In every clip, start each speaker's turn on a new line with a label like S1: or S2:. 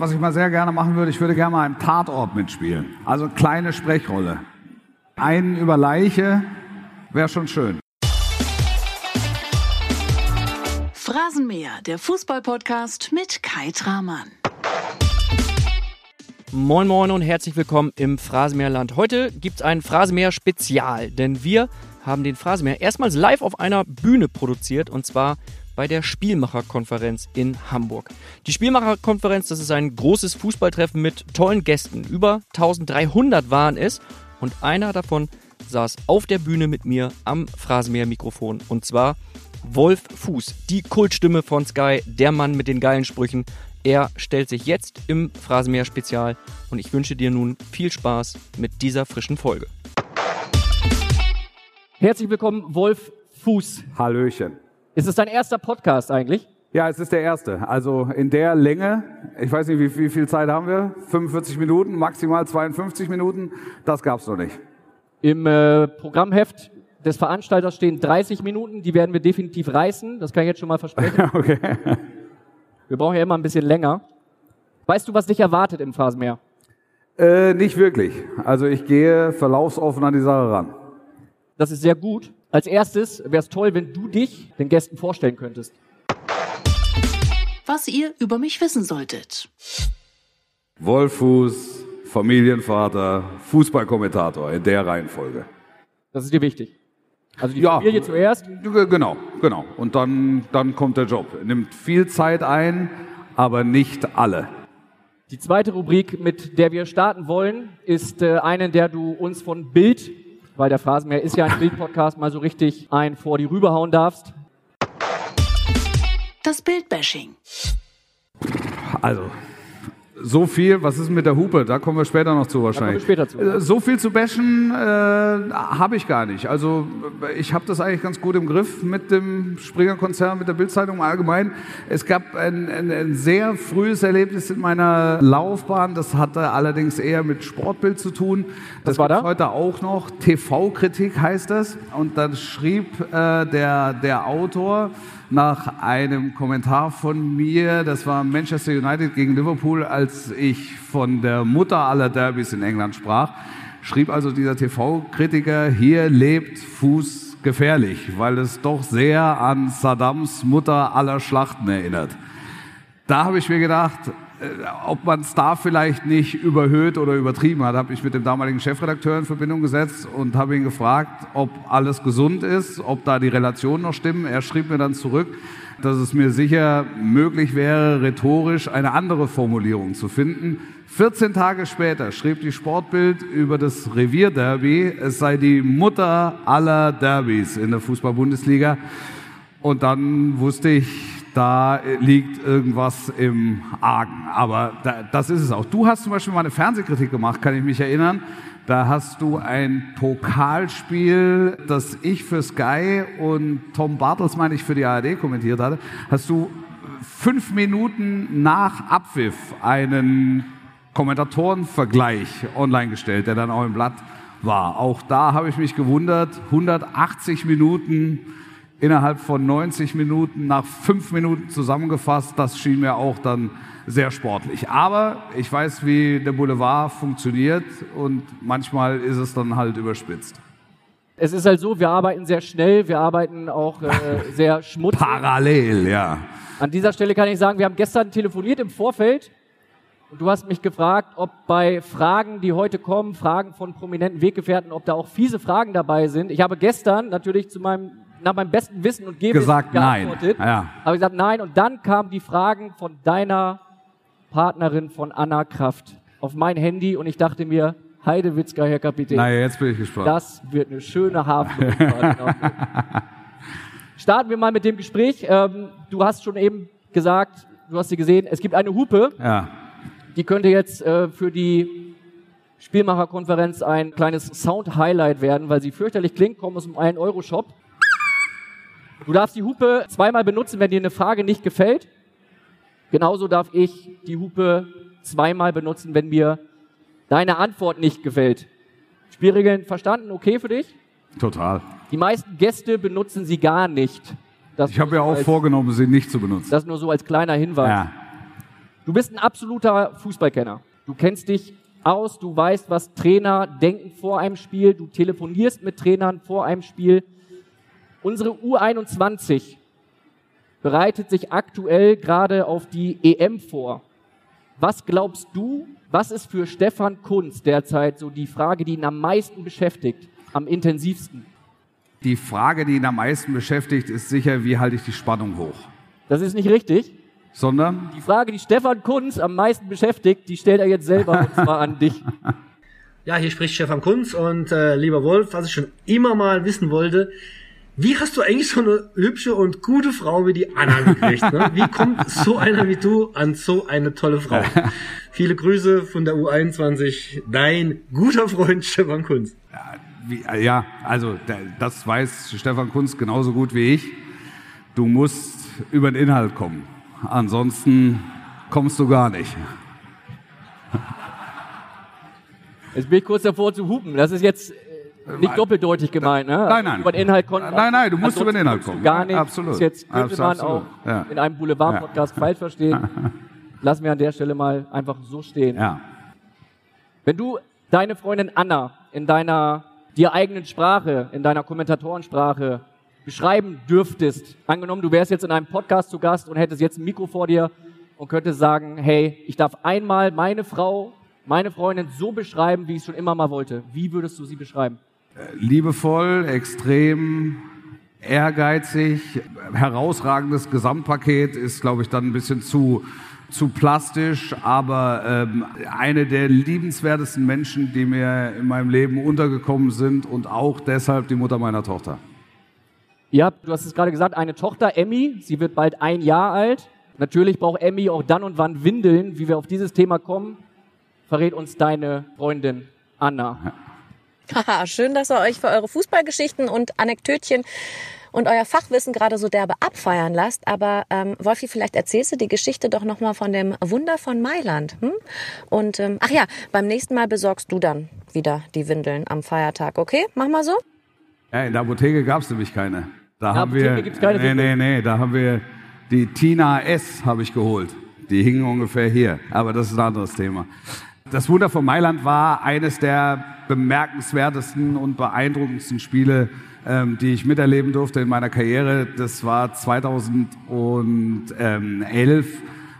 S1: Was ich mal sehr gerne machen würde, ich würde gerne mal einen Tatort mitspielen. Also kleine Sprechrolle. Einen über Leiche wäre schon schön.
S2: Phrasenmäher, der Fußballpodcast mit Kai Tramann.
S3: Moin Moin und herzlich willkommen im Phrasenmäherland. Heute gibt es ein Phrasenmäher-Spezial, denn wir haben den Phrasenmäher erstmals live auf einer Bühne produziert und zwar bei der Spielmacherkonferenz in Hamburg. Die Spielmacherkonferenz, das ist ein großes Fußballtreffen mit tollen Gästen. Über 1300 waren es und einer davon saß auf der Bühne mit mir am Phrasenmäher-Mikrofon und zwar Wolf Fuß, die Kultstimme von Sky, der Mann mit den geilen Sprüchen. Er stellt sich jetzt im Phrasenmäher-Spezial und ich wünsche dir nun viel Spaß mit dieser frischen Folge. Herzlich willkommen, Wolf Fuß.
S1: Hallöchen.
S3: Ist es dein erster Podcast eigentlich?
S1: Ja, es ist der erste. Also in der Länge, ich weiß nicht, wie, wie viel Zeit haben wir? 45 Minuten, maximal 52 Minuten. Das gab's noch nicht.
S3: Im äh, Programmheft des Veranstalters stehen 30 Minuten, die werden wir definitiv reißen. Das kann ich jetzt schon mal versprechen.
S1: okay.
S3: Wir brauchen ja immer ein bisschen länger. Weißt du, was dich erwartet im Phrasenmeer?
S1: Äh, nicht wirklich. Also ich gehe verlaufsoffen an die Sache ran.
S3: Das ist sehr gut. Als erstes wäre es toll, wenn du dich den Gästen vorstellen könntest.
S2: Was ihr über mich wissen solltet.
S1: Wolfuß, Familienvater, Fußballkommentator in der Reihenfolge.
S3: Das ist dir wichtig. Also die
S1: Ja.
S3: Familie zuerst.
S1: Genau, genau. Und dann, dann kommt der Job. Nimmt viel Zeit ein, aber nicht alle.
S3: Die zweite Rubrik, mit der wir starten wollen, ist äh, eine, in der du uns von Bild, weil der Phrasenmeer ist ja ein Bild-Podcast, mal so richtig ein vor die rüberhauen darfst.
S2: Das Bildbashing.
S1: Also, so viel, was ist mit der Hupe? Da kommen wir später noch zu wahrscheinlich.
S3: später zu.
S1: Äh, So viel zu bashen äh, habe ich gar nicht. Also äh, ich habe das eigentlich ganz gut im Griff mit dem Springer-Konzern, mit der Bildzeitung im Allgemeinen. Es gab ein, ein, ein sehr frühes Erlebnis in meiner Laufbahn. Das hatte allerdings eher mit Sportbild zu tun. Das
S3: war
S1: gibt's
S3: da?
S1: heute auch noch. TV-Kritik heißt das. Und dann schrieb äh, der, der Autor nach einem Kommentar von mir, das war Manchester United gegen Liverpool, als ich von der Mutter aller Derbys in England sprach, schrieb also dieser TV-Kritiker, hier lebt Fuß gefährlich, weil es doch sehr an Saddams Mutter aller Schlachten erinnert. Da habe ich mir gedacht, ob man es da vielleicht nicht überhöht oder übertrieben hat, habe ich mit dem damaligen Chefredakteur in Verbindung gesetzt und habe ihn gefragt, ob alles gesund ist, ob da die Relationen noch stimmen. Er schrieb mir dann zurück, dass es mir sicher möglich wäre, rhetorisch eine andere Formulierung zu finden. 14 Tage später schrieb die Sportbild über das Revierderby, es sei die Mutter aller Derbys in der Fußball-Bundesliga. Und dann wusste ich, da liegt irgendwas im Argen. Aber da, das ist es auch. Du hast zum Beispiel mal eine Fernsehkritik gemacht, kann ich mich erinnern. Da hast du ein Pokalspiel, das ich für Sky und Tom Bartels, meine ich, für die ARD kommentiert hatte, hast du fünf Minuten nach Abpfiff einen Kommentatorenvergleich online gestellt, der dann auch im Blatt war. Auch da habe ich mich gewundert, 180 Minuten innerhalb von 90 Minuten nach fünf Minuten zusammengefasst, das schien mir auch dann sehr sportlich. Aber ich weiß, wie der Boulevard funktioniert und manchmal ist es dann halt überspitzt.
S3: Es ist halt so, wir arbeiten sehr schnell, wir arbeiten auch äh, sehr schmutzig.
S1: Parallel, ja.
S3: An dieser Stelle kann ich sagen, wir haben gestern telefoniert im Vorfeld und du hast mich gefragt, ob bei Fragen, die heute kommen, Fragen von prominenten Weggefährten, ob da auch fiese Fragen dabei sind. Ich habe gestern natürlich zu meinem, nach meinem besten Wissen und Gewissen
S1: Gesagt nein.
S3: geantwortet.
S1: Ja.
S3: Habe gesagt nein und dann kamen die Fragen von deiner Partnerin von Anna Kraft auf mein Handy und ich dachte mir, Heidewitzka, Herr Kapitän.
S1: Naja, jetzt bin ich gespannt.
S3: Das wird eine schöne Hafenrundfahrt. Starten wir mal mit dem Gespräch. Ähm, du hast schon eben gesagt, du hast sie gesehen, es gibt eine Hupe,
S1: ja.
S3: die könnte jetzt äh, für die Spielmacherkonferenz ein kleines Sound-Highlight werden, weil sie fürchterlich klingt, kommt aus dem 1-Euro-Shop. Du darfst die Hupe zweimal benutzen, wenn dir eine Frage nicht gefällt. Genauso darf ich die Hupe zweimal benutzen, wenn mir deine Antwort nicht gefällt. Spielregeln verstanden? Okay für dich?
S1: Total.
S3: Die meisten Gäste benutzen sie gar nicht. Das
S1: Ich habe ja auch
S3: als,
S1: vorgenommen, sie nicht zu benutzen.
S3: Das nur so als kleiner Hinweis.
S1: Ja.
S3: Du bist ein absoluter Fußballkenner. Du kennst dich aus, du weißt, was Trainer denken vor einem Spiel, du telefonierst mit Trainern vor einem Spiel. Unsere U21 bereitet sich aktuell gerade auf die EM vor. Was glaubst du, was ist für Stefan Kunz derzeit so die Frage, die ihn am meisten beschäftigt, am intensivsten?
S1: Die Frage, die ihn am meisten beschäftigt, ist sicher, wie halte ich die Spannung hoch?
S3: Das ist nicht richtig.
S1: Sondern?
S3: Die Frage, die Stefan Kunz am meisten beschäftigt, die stellt er jetzt selber und zwar an dich.
S4: Ja, hier spricht Stefan Kunz und äh, lieber Wolf, was ich schon immer mal wissen wollte, wie hast du eigentlich so eine hübsche und gute Frau wie die Anna gekriegt? Ne? Wie kommt so einer wie du an so eine tolle Frau? Viele Grüße von der U21, dein guter Freund Stefan Kunz.
S1: Ja, wie, ja also das weiß Stefan Kunz genauso gut wie ich. Du musst über den Inhalt kommen. Ansonsten kommst du gar nicht.
S3: Jetzt bin ich kurz davor zu hupen. Das ist jetzt nicht doppeldeutig gemeint, ne?
S1: Nein, nein.
S3: Über den Inhalt konnten.
S1: Nein, nein, du musst über den Inhalt kommen.
S3: Gar nicht.
S1: Absolut. Das
S3: jetzt könnte
S1: Absolut.
S3: man auch
S1: ja.
S3: in einem Boulevard-Podcast ja. falsch verstehen. Lassen wir an der Stelle mal einfach so stehen.
S1: Ja.
S3: Wenn du deine Freundin Anna in deiner dir eigenen Sprache, in deiner Kommentatorensprache beschreiben dürftest, angenommen, du wärst jetzt in einem Podcast zu Gast und hättest jetzt ein Mikro vor dir und könntest sagen, hey, ich darf einmal meine Frau, meine Freundin so beschreiben, wie ich es schon immer mal wollte. Wie würdest du sie beschreiben?
S1: Liebevoll, extrem ehrgeizig, herausragendes Gesamtpaket ist, glaube ich, dann ein bisschen zu zu plastisch, aber ähm, eine der liebenswertesten Menschen, die mir in meinem Leben untergekommen sind und auch deshalb die Mutter meiner Tochter.
S3: Ja, du hast es gerade gesagt, eine Tochter, Emmy, sie wird bald ein Jahr alt. Natürlich braucht Emmy auch dann und wann Windeln. Wie wir auf dieses Thema kommen, verrät uns deine Freundin Anna.
S5: Haha, schön, dass ihr euch für eure Fußballgeschichten und Anekdötchen und euer Fachwissen gerade so derbe abfeiern lasst. Aber ähm, Wolfi, vielleicht erzählst du die Geschichte doch nochmal von dem Wunder von Mailand. Hm? Und ähm, ach ja, beim nächsten Mal besorgst du dann wieder die Windeln am Feiertag, okay? Mach mal so.
S1: Ja, in der Apotheke gab es nämlich keine. Da haben
S3: Apotheke
S1: wir,
S3: gibt's keine
S1: nee, nee, nee, da haben wir die Tina S. habe ich geholt. Die hingen ungefähr hier, aber das ist ein anderes Thema. Das Wunder von Mailand war eines der bemerkenswertesten und beeindruckendsten Spiele, ähm, die ich miterleben durfte in meiner Karriere. Das war 2011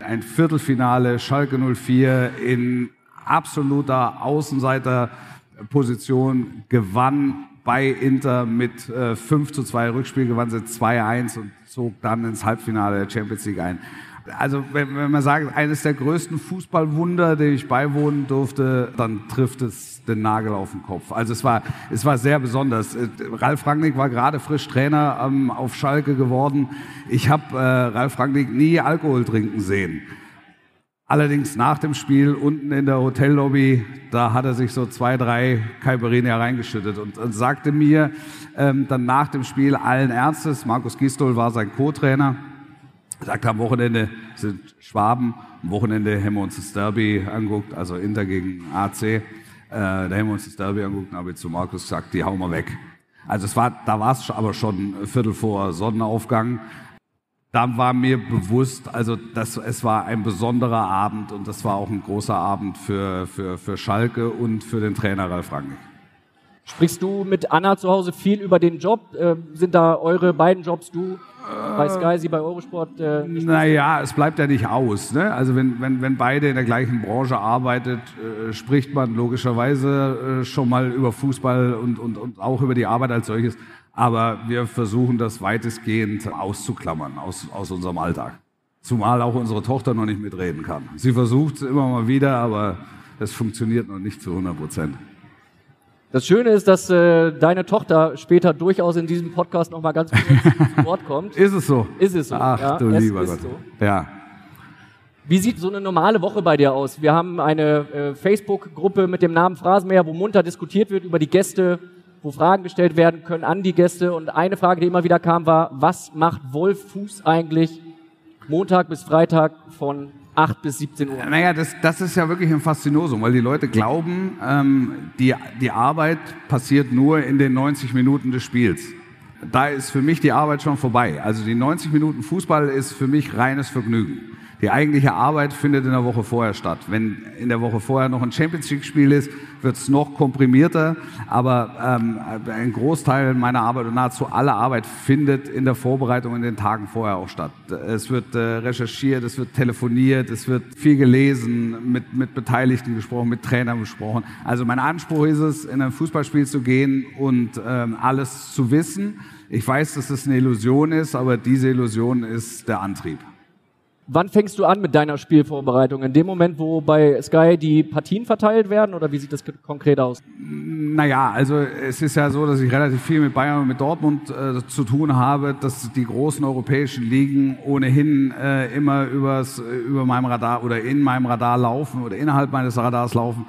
S1: ein Viertelfinale Schalke 04 in absoluter Außenseiterposition gewann bei Inter mit äh, 5 zu 2 Rückspiel, gewann sie 2-1 und zog dann ins Halbfinale der Champions League ein also wenn, wenn, man sagt, eines der größten Fußballwunder, dem ich beiwohnen durfte, dann trifft es den Nagel auf den Kopf. Also es war, es war sehr besonders. Äh, Ralf Rangnick war gerade frisch Trainer ähm, auf Schalke geworden. Ich habe äh, Ralf Rangnick nie Alkohol trinken sehen. Allerdings nach dem Spiel unten in der Hotellobby, da hat er sich so zwei, drei Caipirinha reingeschüttet und, und sagte mir ähm, dann nach dem Spiel allen Ernstes, Markus Gistol war sein Co-Trainer, sagt am Wochenende sind Schwaben, am Wochenende haben wir uns das Derby anguckt, also Inter gegen AC. Äh, da haben wir uns das Derby anguckt und habe zu Markus gesagt, die hauen wir weg. Also es war, da war es aber schon Viertel vor Sonnenaufgang. Da war mir bewusst, also das, es war ein besonderer Abend und das war auch ein großer Abend für, für, für Schalke und für den Trainer Ralf Rangnick.
S3: Sprichst du mit Anna zu Hause viel über den Job? Äh, sind da eure beiden Jobs, du bei Sky, Sie bei Eurosport? Äh,
S1: naja, es bleibt ja nicht aus. Ne? Also wenn, wenn, wenn beide in der gleichen Branche arbeitet, äh, spricht man logischerweise äh, schon mal über Fußball und, und, und auch über die Arbeit als solches. Aber wir versuchen das weitestgehend auszuklammern aus, aus unserem Alltag. Zumal auch unsere Tochter noch nicht mitreden kann. Sie versucht es immer mal wieder, aber es funktioniert noch nicht zu 100 Prozent.
S3: Das Schöne ist, dass äh, deine Tochter später durchaus in diesem Podcast nochmal ganz kurz zu Wort kommt.
S1: Ist es so?
S3: Ist es so.
S1: Ach
S3: ja,
S1: du lieber Gott.
S3: So.
S1: Ja.
S3: Wie sieht so eine normale Woche bei dir aus? Wir haben eine äh, Facebook-Gruppe mit dem Namen Phrasenmäher, wo munter diskutiert wird über die Gäste, wo Fragen gestellt werden können an die Gäste. Und eine Frage, die immer wieder kam, war, was macht Wolf Fuß eigentlich Montag bis Freitag von 8 bis 17 Uhr.
S1: Naja, das, das ist ja wirklich ein Faszinosum, weil die Leute glauben, ähm, die, die Arbeit passiert nur in den 90 Minuten des Spiels. Da ist für mich die Arbeit schon vorbei. Also die 90 Minuten Fußball ist für mich reines Vergnügen. Die eigentliche Arbeit findet in der Woche vorher statt. Wenn in der Woche vorher noch ein Champions League-Spiel ist, wird es noch komprimierter. Aber ähm, ein Großteil meiner Arbeit und nahezu alle Arbeit findet in der Vorbereitung in den Tagen vorher auch statt. Es wird äh, recherchiert, es wird telefoniert, es wird viel gelesen, mit, mit Beteiligten gesprochen, mit Trainern gesprochen. Also mein Anspruch ist es, in ein Fußballspiel zu gehen und ähm, alles zu wissen. Ich weiß, dass es eine Illusion ist, aber diese Illusion ist der Antrieb.
S3: Wann fängst du an mit deiner Spielvorbereitung? In dem Moment, wo bei Sky die Partien verteilt werden oder wie sieht das konkret aus?
S1: Naja, also es ist ja so, dass ich relativ viel mit Bayern und mit Dortmund äh, zu tun habe, dass die großen europäischen Ligen ohnehin äh, immer übers, über meinem Radar oder in meinem Radar laufen oder innerhalb meines Radars laufen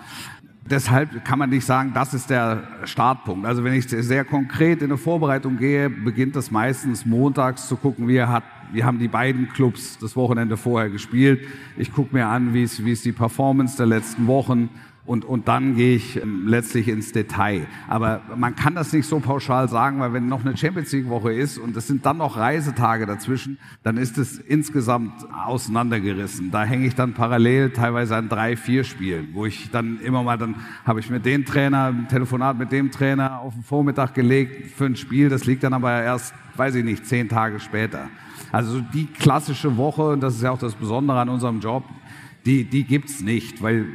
S1: deshalb kann man nicht sagen, das ist der Startpunkt. Also wenn ich sehr konkret in eine Vorbereitung gehe, beginnt das meistens montags zu gucken, wie, hat, wie haben die beiden Clubs das Wochenende vorher gespielt. Ich gucke mir an, wie ist, wie ist die Performance der letzten Wochen und, und dann gehe ich ähm, letztlich ins Detail. Aber man kann das nicht so pauschal sagen, weil wenn noch eine Champions League Woche ist und es sind dann noch Reisetage dazwischen, dann ist es insgesamt auseinandergerissen. Da hänge ich dann parallel teilweise an drei, vier Spielen, wo ich dann immer mal, dann habe ich mit dem Trainer, ein Telefonat mit dem Trainer auf den Vormittag gelegt für ein Spiel. Das liegt dann aber erst, weiß ich nicht, zehn Tage später. Also die klassische Woche, und das ist ja auch das Besondere an unserem Job, die, die gibt's nicht, weil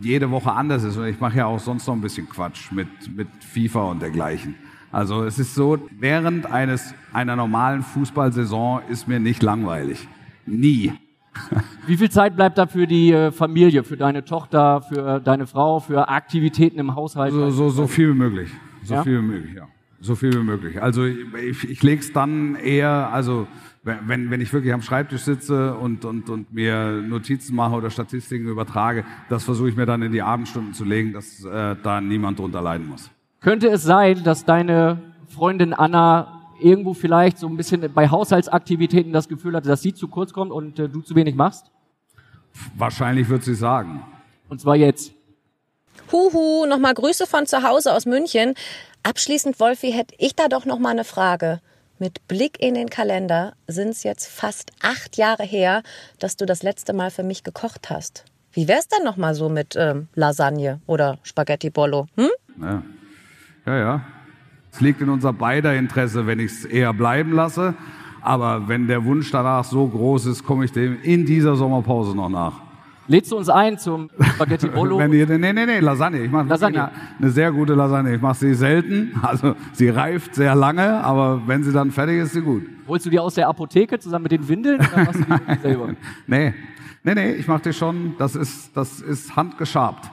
S1: jede Woche anders ist. Und ich mache ja auch sonst noch ein bisschen Quatsch mit, mit FIFA und dergleichen. Also es ist so, während eines, einer normalen Fußballsaison ist mir nicht langweilig. Nie.
S3: Wie viel Zeit bleibt da für die äh, Familie, für deine Tochter, für deine Frau, für Aktivitäten im Haushalt?
S1: So, so, so viel wie möglich. So ja? viel wie möglich, ja. So viel wie möglich. Also ich, ich lege es dann eher, also wenn, wenn ich wirklich am Schreibtisch sitze und, und, und mir Notizen mache oder Statistiken übertrage, das versuche ich mir dann in die Abendstunden zu legen, dass äh, da niemand drunter leiden muss.
S3: Könnte es sein, dass deine Freundin Anna irgendwo vielleicht so ein bisschen bei Haushaltsaktivitäten das Gefühl hatte, dass sie zu kurz kommt und äh, du zu wenig machst?
S1: Wahrscheinlich wird sie sagen.
S3: Und zwar jetzt.
S5: Huhu, nochmal Grüße von zu Hause aus München. Abschließend, Wolfi, hätte ich da doch noch mal eine Frage. Mit Blick in den Kalender sind es jetzt fast acht Jahre her, dass du das letzte Mal für mich gekocht hast. Wie wär's denn noch mal so mit ähm, Lasagne oder Spaghetti Bollo? Hm?
S1: Ja. ja, ja. Es liegt in unser beider Interesse, wenn ich es eher bleiben lasse. Aber wenn der Wunsch danach so groß ist, komme ich dem in dieser Sommerpause noch nach.
S3: Lädst du uns ein zum Spaghetti Bolo?
S1: Wenn ihr, nee, nee, nee, Lasagne. Ich mache eine, eine, sehr gute Lasagne. Ich mache sie selten. Also sie reift sehr lange, aber wenn sie dann fertig ist, ist sie gut.
S3: Holst du die aus der Apotheke zusammen mit den Windeln oder machst du die selber?
S1: nee, nee, nee, ich mache die schon. Das ist, das ist handgeschabt.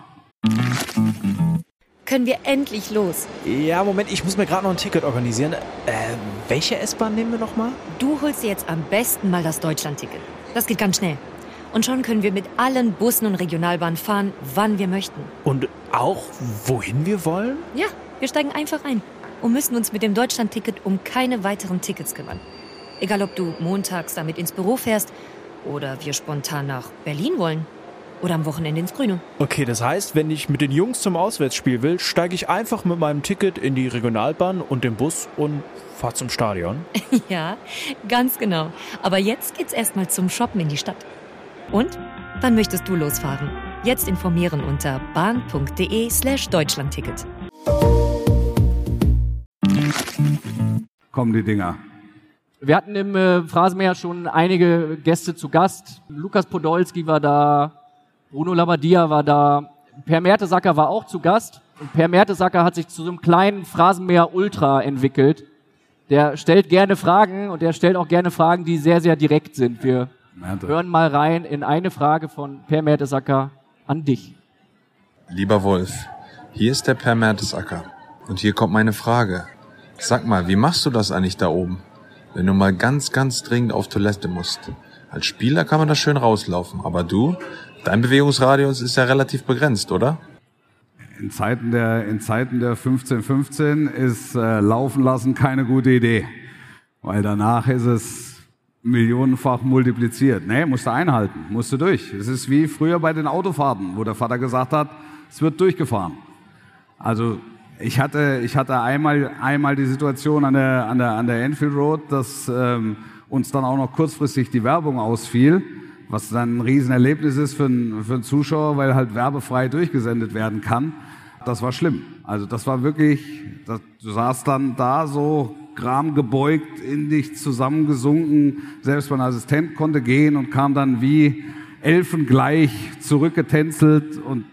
S6: Können wir endlich los?
S7: Ja, Moment, ich muss mir gerade noch ein Ticket organisieren. Äh, welche S-Bahn nehmen wir nochmal?
S6: Du holst dir jetzt am besten mal das Deutschland-Ticket. Das geht ganz schnell. Und schon können wir mit allen Bussen und Regionalbahnen fahren, wann wir möchten.
S7: Und auch wohin wir wollen?
S6: Ja, wir steigen einfach ein und müssen uns mit dem Deutschlandticket um keine weiteren Tickets kümmern. Egal, ob du montags damit ins Büro fährst oder wir spontan nach Berlin wollen oder am Wochenende ins Grüne.
S7: Okay, das heißt, wenn ich mit den Jungs zum Auswärtsspiel will, steige ich einfach mit meinem Ticket in die Regionalbahn und den Bus und fahre zum Stadion.
S6: ja, ganz genau. Aber jetzt geht's erstmal zum Shoppen in die Stadt. Und wann möchtest du losfahren? Jetzt informieren unter bahn.de slash Deutschlandticket.
S1: Kommen die Dinger.
S3: Wir hatten im äh, Phrasenmäher schon einige Gäste zu Gast. Lukas Podolski war da, Bruno Labbadia war da, Per Mertesacker war auch zu Gast. Und Per Mertesacker hat sich zu so einem kleinen Phrasenmäher Ultra entwickelt. Der stellt gerne Fragen und der stellt auch gerne Fragen, die sehr, sehr direkt sind. Wir Merte. hören mal rein in eine Frage von Per Mertesacker an dich.
S8: Lieber Wolf, hier ist der Per Mertesacker. Und hier kommt meine Frage. Sag mal, wie machst du das eigentlich da oben? Wenn du mal ganz, ganz dringend auf Toilette musst. Als Spieler kann man da schön rauslaufen, aber du, dein Bewegungsradius ist ja relativ begrenzt, oder?
S1: In Zeiten der, in Zeiten der 1515 ist äh, Laufen lassen keine gute Idee. Weil danach ist es millionenfach multipliziert. Nee, musst du einhalten, musst du durch. Es ist wie früher bei den Autofahrten, wo der Vater gesagt hat, es wird durchgefahren. Also ich hatte, ich hatte einmal, einmal die Situation an der, an der, an der Enfield Road, dass ähm, uns dann auch noch kurzfristig die Werbung ausfiel. was dann ein Riesenerlebnis ist für einen, für einen Zuschauer, weil halt werbefrei durchgesendet werden kann. Das war schlimm. Also das war wirklich, das, du saßt dann da so Gram gebeugt, in dich zusammengesunken. Selbst mein Assistent konnte gehen und kam dann wie elfengleich zurückgetänzelt und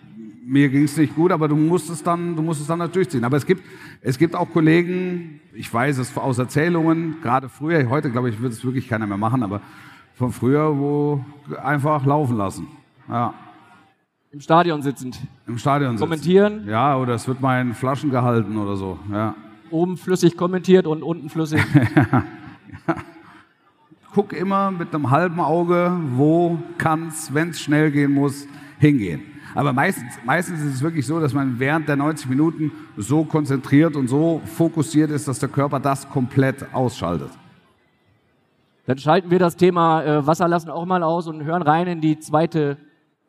S1: mir ging es nicht gut, aber du musstest dann, du musstest dann natürlich durchziehen. Aber es gibt, es gibt auch Kollegen, ich weiß es aus Erzählungen, gerade früher, heute glaube ich, wird es wirklich keiner mehr machen, aber von früher, wo einfach laufen lassen. Ja.
S3: Im Stadion sitzend.
S1: Im Stadion sitzen.
S3: Kommentieren.
S1: Ja, oder es wird mal in Flaschen gehalten oder so. Ja.
S3: Oben flüssig kommentiert und unten flüssig.
S1: Guck immer mit einem halben Auge, wo kann's, wenn es schnell gehen muss, hingehen. Aber meistens, meistens ist es wirklich so, dass man während der 90 Minuten so konzentriert und so fokussiert ist, dass der Körper das komplett ausschaltet.
S3: Dann schalten wir das Thema äh, Wasserlassen auch mal aus und hören rein in die zweite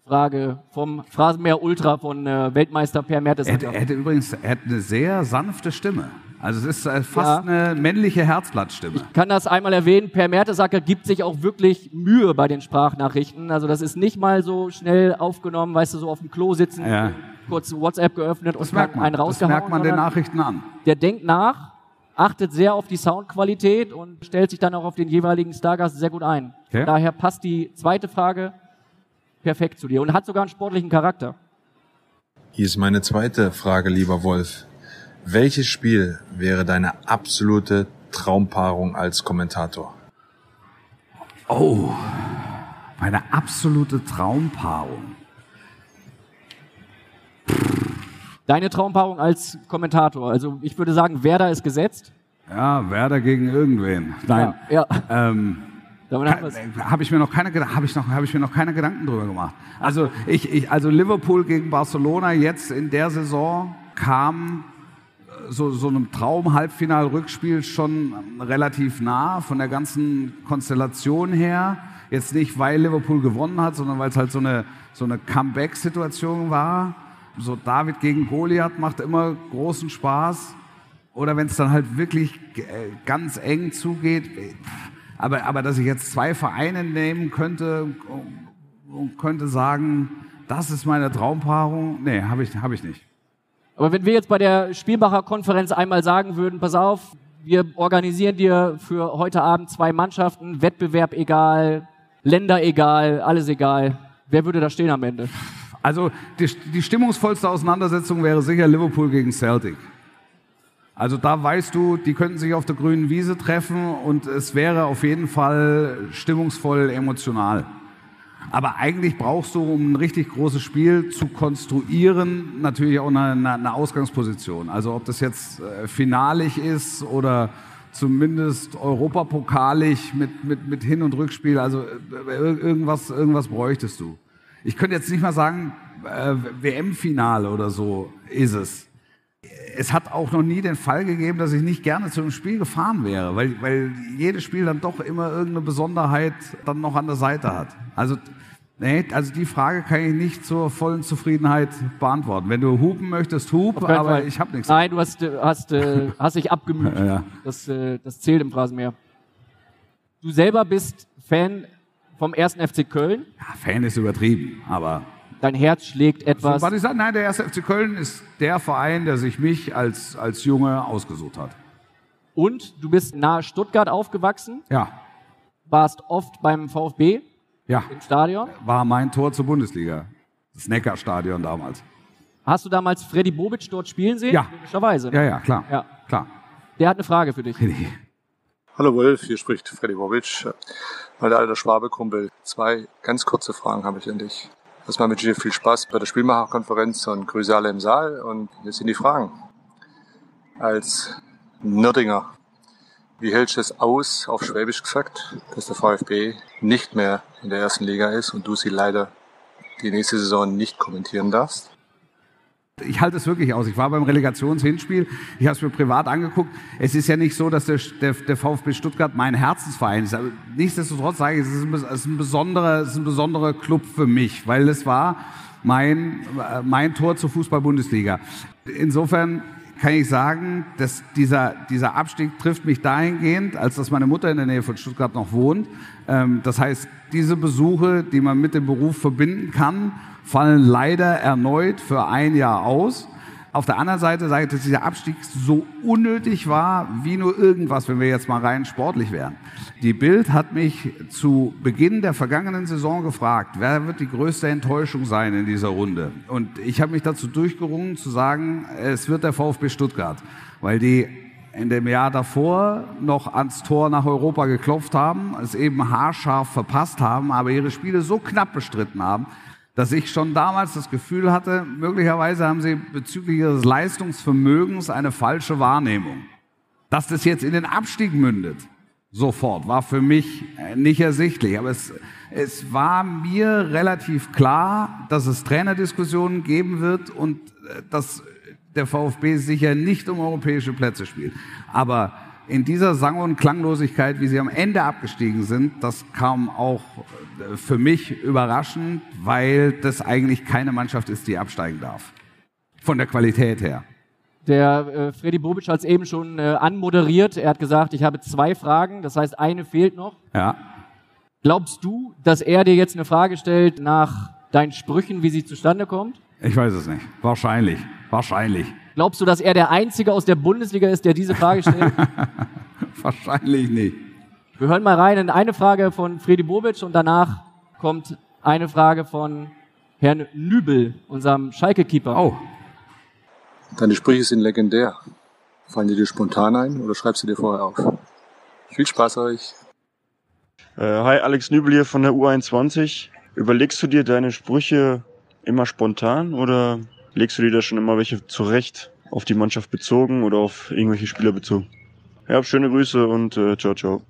S3: Frage vom Phrasenmäher Ultra von äh, Weltmeister Per
S1: Er
S3: Mertesacker.
S1: hätte, er hätte übrigens er hat eine sehr sanfte Stimme. Also es ist äh, fast eine männliche Herzblattstimme.
S3: kann das einmal erwähnen, Per Mertesacker gibt sich auch wirklich Mühe bei den Sprachnachrichten. Also das ist nicht mal so schnell aufgenommen, weißt du, so auf dem Klo sitzen,
S1: Ja.
S3: kurz WhatsApp geöffnet
S1: Das
S3: und
S1: merkt
S3: einen
S1: man. Das
S3: rausgehauen.
S1: merkt man den Nachrichten an.
S3: Der denkt nach, achtet sehr auf die Soundqualität und stellt sich dann auch auf den jeweiligen Stargast sehr gut ein.
S1: Okay.
S3: Daher passt die zweite Frage perfekt zu dir und hat sogar einen sportlichen Charakter.
S8: Hier ist meine zweite Frage, lieber Wolf. Welches Spiel wäre deine absolute Traumpaarung als Kommentator?
S1: Oh, meine absolute Traumpaarung.
S3: Deine Traumpaarung als Kommentator. Also ich würde sagen, Werder ist gesetzt.
S1: Ja, Werder gegen irgendwen. Nein.
S3: Ja, ja.
S1: Ähm, habe ich mir noch keine habe ich noch habe ich mir noch keine Gedanken drüber gemacht. Also ich, ich also Liverpool gegen Barcelona jetzt in der Saison kam so so einem Traum-Halbfinal-Rückspiel schon relativ nah von der ganzen Konstellation her. Jetzt nicht, weil Liverpool gewonnen hat, sondern weil es halt so eine so eine Comeback-Situation war. So David gegen Goliath macht immer großen Spaß. Oder wenn es dann halt wirklich äh, ganz eng zugeht. Aber, aber dass ich jetzt zwei Vereine nehmen könnte und könnte sagen, das ist meine Traumpaarung, nee, habe ich, hab ich nicht.
S3: Aber wenn wir jetzt bei der Spielmacher-Konferenz einmal sagen würden, pass auf, wir organisieren dir für heute Abend zwei Mannschaften, Wettbewerb egal, Länder egal, alles egal. Wer würde da stehen am Ende?
S1: Also die, die stimmungsvollste Auseinandersetzung wäre sicher Liverpool gegen Celtic. Also da weißt du, die könnten sich auf der grünen Wiese treffen und es wäre auf jeden Fall stimmungsvoll emotional. Aber eigentlich brauchst du, um ein richtig großes Spiel zu konstruieren, natürlich auch eine, eine, Ausgangsposition. Also ob das jetzt äh, finalig ist oder zumindest europapokalig mit, mit, mit Hin- und Rückspiel. Also äh, ir- irgendwas, irgendwas bräuchtest du. Ich könnte jetzt nicht mal sagen, äh, WM-Finale oder so ist es es hat auch noch nie den Fall gegeben, dass ich nicht gerne zu einem Spiel gefahren wäre, weil, weil jedes Spiel dann doch immer irgendeine Besonderheit dann noch an der Seite hat. Also, nee, also die Frage kann ich nicht zur vollen Zufriedenheit beantworten. Wenn du hupen möchtest, hup, aber
S3: Fall.
S1: ich habe nichts.
S3: Nein, du hast, hast, äh, hast dich abgemüht.
S1: Ja.
S3: Das, äh, das zählt im Phrasenmeer. Du selber bist Fan vom ersten FC Köln.
S1: Ja, Fan ist übertrieben, aber
S3: Dein Herz schlägt
S1: so,
S3: etwas.
S1: was ich sage, nein, der erste FC Köln ist der Verein, der sich mich als, als Junge ausgesucht hat.
S3: Und du bist nahe Stuttgart aufgewachsen,
S1: Ja,
S3: warst oft beim VfB
S1: ja,
S3: im Stadion.
S1: war mein Tor zur Bundesliga. Das Neckarstadion damals.
S3: Hast du damals Freddy Bobic dort spielen sehen?
S1: Ja.
S3: Logischerweise. ne?
S1: Ja, ja, klar.
S3: Ja.
S1: Klar.
S3: Der hat eine Frage für dich.
S9: Hallo Wolf, hier spricht Freddy Bobic, mein alter Schwabe-Kumpel. Zwei ganz kurze Fragen habe ich an dich. Erstmal mit dir viel Spaß bei der Spielmacherkonferenz und Grüße alle im Saal. Und hier sind die Fragen. Als Nürdinger, wie hältst du es aus, auf Schwäbisch gesagt, dass der VfB nicht mehr in der ersten Liga ist und du sie leider die nächste Saison nicht kommentieren darfst?
S1: Ich halte es wirklich aus. Ich war beim Relegationshinspiel, ich habe es mir privat angeguckt. Es ist ja nicht so, dass der, der, der VfB Stuttgart mein Herzensverein ist. Aber nichtsdestotrotz sage ich, es ist ein, es ist ein, besonderer, es ist ein besonderer Club für mich, weil es war mein, äh, mein Tor zur Fußball-Bundesliga. Insofern kann ich sagen, dass dieser, dieser Abstieg trifft mich dahingehend, als dass meine Mutter in der Nähe von Stuttgart noch wohnt. Ähm, das heißt, diese Besuche, die man mit dem Beruf verbinden kann, fallen leider erneut für ein Jahr aus. Auf der anderen Seite sage ich, dass dieser Abstieg so unnötig war, wie nur irgendwas, wenn wir jetzt mal rein sportlich wären. Die Bild hat mich zu Beginn der vergangenen Saison gefragt, wer wird die größte Enttäuschung sein in dieser Runde? Und ich habe mich dazu durchgerungen zu sagen, es wird der VfB Stuttgart, weil die in dem Jahr davor noch ans Tor nach Europa geklopft haben, es eben haarscharf verpasst haben, aber ihre Spiele so knapp bestritten haben, dass ich schon damals das Gefühl hatte, möglicherweise haben sie bezüglich ihres Leistungsvermögens eine falsche Wahrnehmung. Dass das jetzt in den Abstieg mündet, sofort, war für mich äh, nicht ersichtlich. Aber es, es war mir relativ klar, dass es Trainerdiskussionen geben wird und äh, dass der VfB sicher nicht um europäische Plätze spielt. Aber in dieser Sang- und Klanglosigkeit, wie sie am Ende abgestiegen sind, das kam auch äh, für mich überraschend, weil das eigentlich keine Mannschaft ist, die absteigen darf. Von der Qualität her.
S3: Der äh, Freddy Bobic hat es eben schon äh, anmoderiert. Er hat gesagt, ich habe zwei Fragen, das heißt, eine fehlt noch.
S1: Ja.
S3: Glaubst du, dass er dir jetzt eine Frage stellt nach deinen Sprüchen, wie sie zustande kommt?
S1: Ich weiß es nicht. Wahrscheinlich. Wahrscheinlich.
S3: Glaubst du, dass er der Einzige aus der Bundesliga ist, der diese Frage stellt?
S1: Wahrscheinlich nicht.
S3: Wir hören mal rein in eine Frage von Freddy Bobic und danach kommt eine Frage von Herrn Nübel, unserem Schalke-Keeper.
S1: Oh.
S9: Deine Sprüche sind legendär. Fallen die dir spontan ein oder schreibst du dir vorher auf? Viel Spaß euch.
S10: Äh, hi, Alex Nübel hier von der U21. Überlegst du dir deine Sprüche immer spontan oder legst du dir da schon immer welche zurecht, auf die Mannschaft bezogen oder auf irgendwelche Spieler bezogen? Ja, schöne Grüße und äh, ciao, ciao.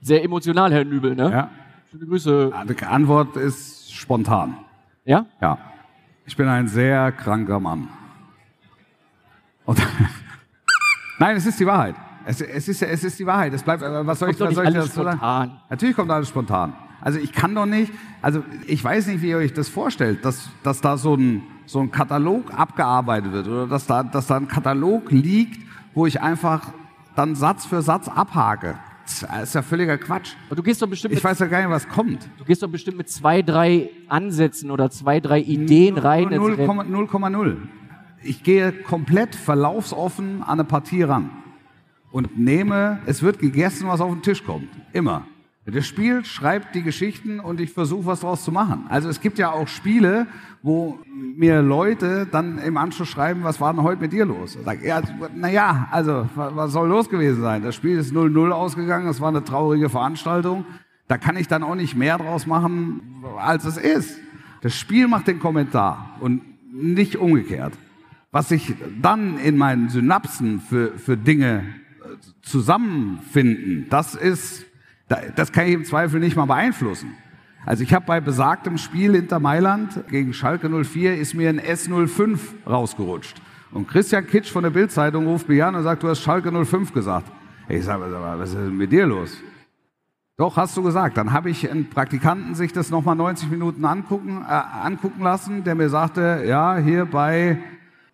S3: Sehr emotional, Herr Nübel, ne?
S1: Ja.
S3: Schöne Grüße.
S1: Die Antwort ist spontan.
S3: Ja?
S1: Ja. Ich bin ein sehr kranker Mann. Und Nein, es ist die Wahrheit. Es, es, ist, es ist die Wahrheit. Es bleibt, was soll ich,
S3: Kommt
S1: was
S3: doch
S1: soll ich dazu sagen?
S3: spontan.
S1: Natürlich kommt alles spontan. Also ich kann doch nicht, also ich weiß nicht, wie ihr euch das vorstellt, dass, dass da so ein, so ein Katalog abgearbeitet wird oder dass da, dass da ein Katalog liegt, wo ich einfach dann Satz für Satz abhake. Das ist ja völliger Quatsch.
S3: Aber du gehst doch bestimmt
S1: Ich weiß ja gar nicht, was kommt.
S3: du gehst doch bestimmt mit zwei, drei Ansätzen oder zwei, drei Ideen rein. ins Rennen.
S1: 0,0. Ich gehe komplett verlaufsoffen an eine Partie ran und nehme, es wird gegessen, was auf den Tisch kommt. Immer. Das Spiel schreibt die Geschichten und ich versuche, was draus zu machen. Also es gibt ja auch Spiele, wo mir Leute dann im Anschluss schreiben, was war denn heute mit dir los? Sag, ja, naja, also wa- was soll los gewesen sein? Das Spiel ist 0-0 ausgegangen, es war eine traurige Veranstaltung. Da kann ich dann auch nicht mehr draus machen, als es ist. Das Spiel macht den Kommentar und nicht umgekehrt. Was sich dann in meinen Synapsen für, für Dinge äh, zusammenfinden, das ist, das kann ich im Zweifel nicht mal beeinflussen. Also ich habe bei besagtem Spiel Inter Mailand gegen Schalke 04 ist mir ein S05 rausgerutscht. Und Christian Kitsch von der Bildzeitung ruft mich an und sagt, du hast Schalke 05 gesagt. Ich sage, was ist denn mit dir los? Doch, hast du gesagt. Dann habe ich einen Praktikanten sich das nochmal 90 Minuten angucken, äh, angucken lassen, der mir sagte, ja, hier bei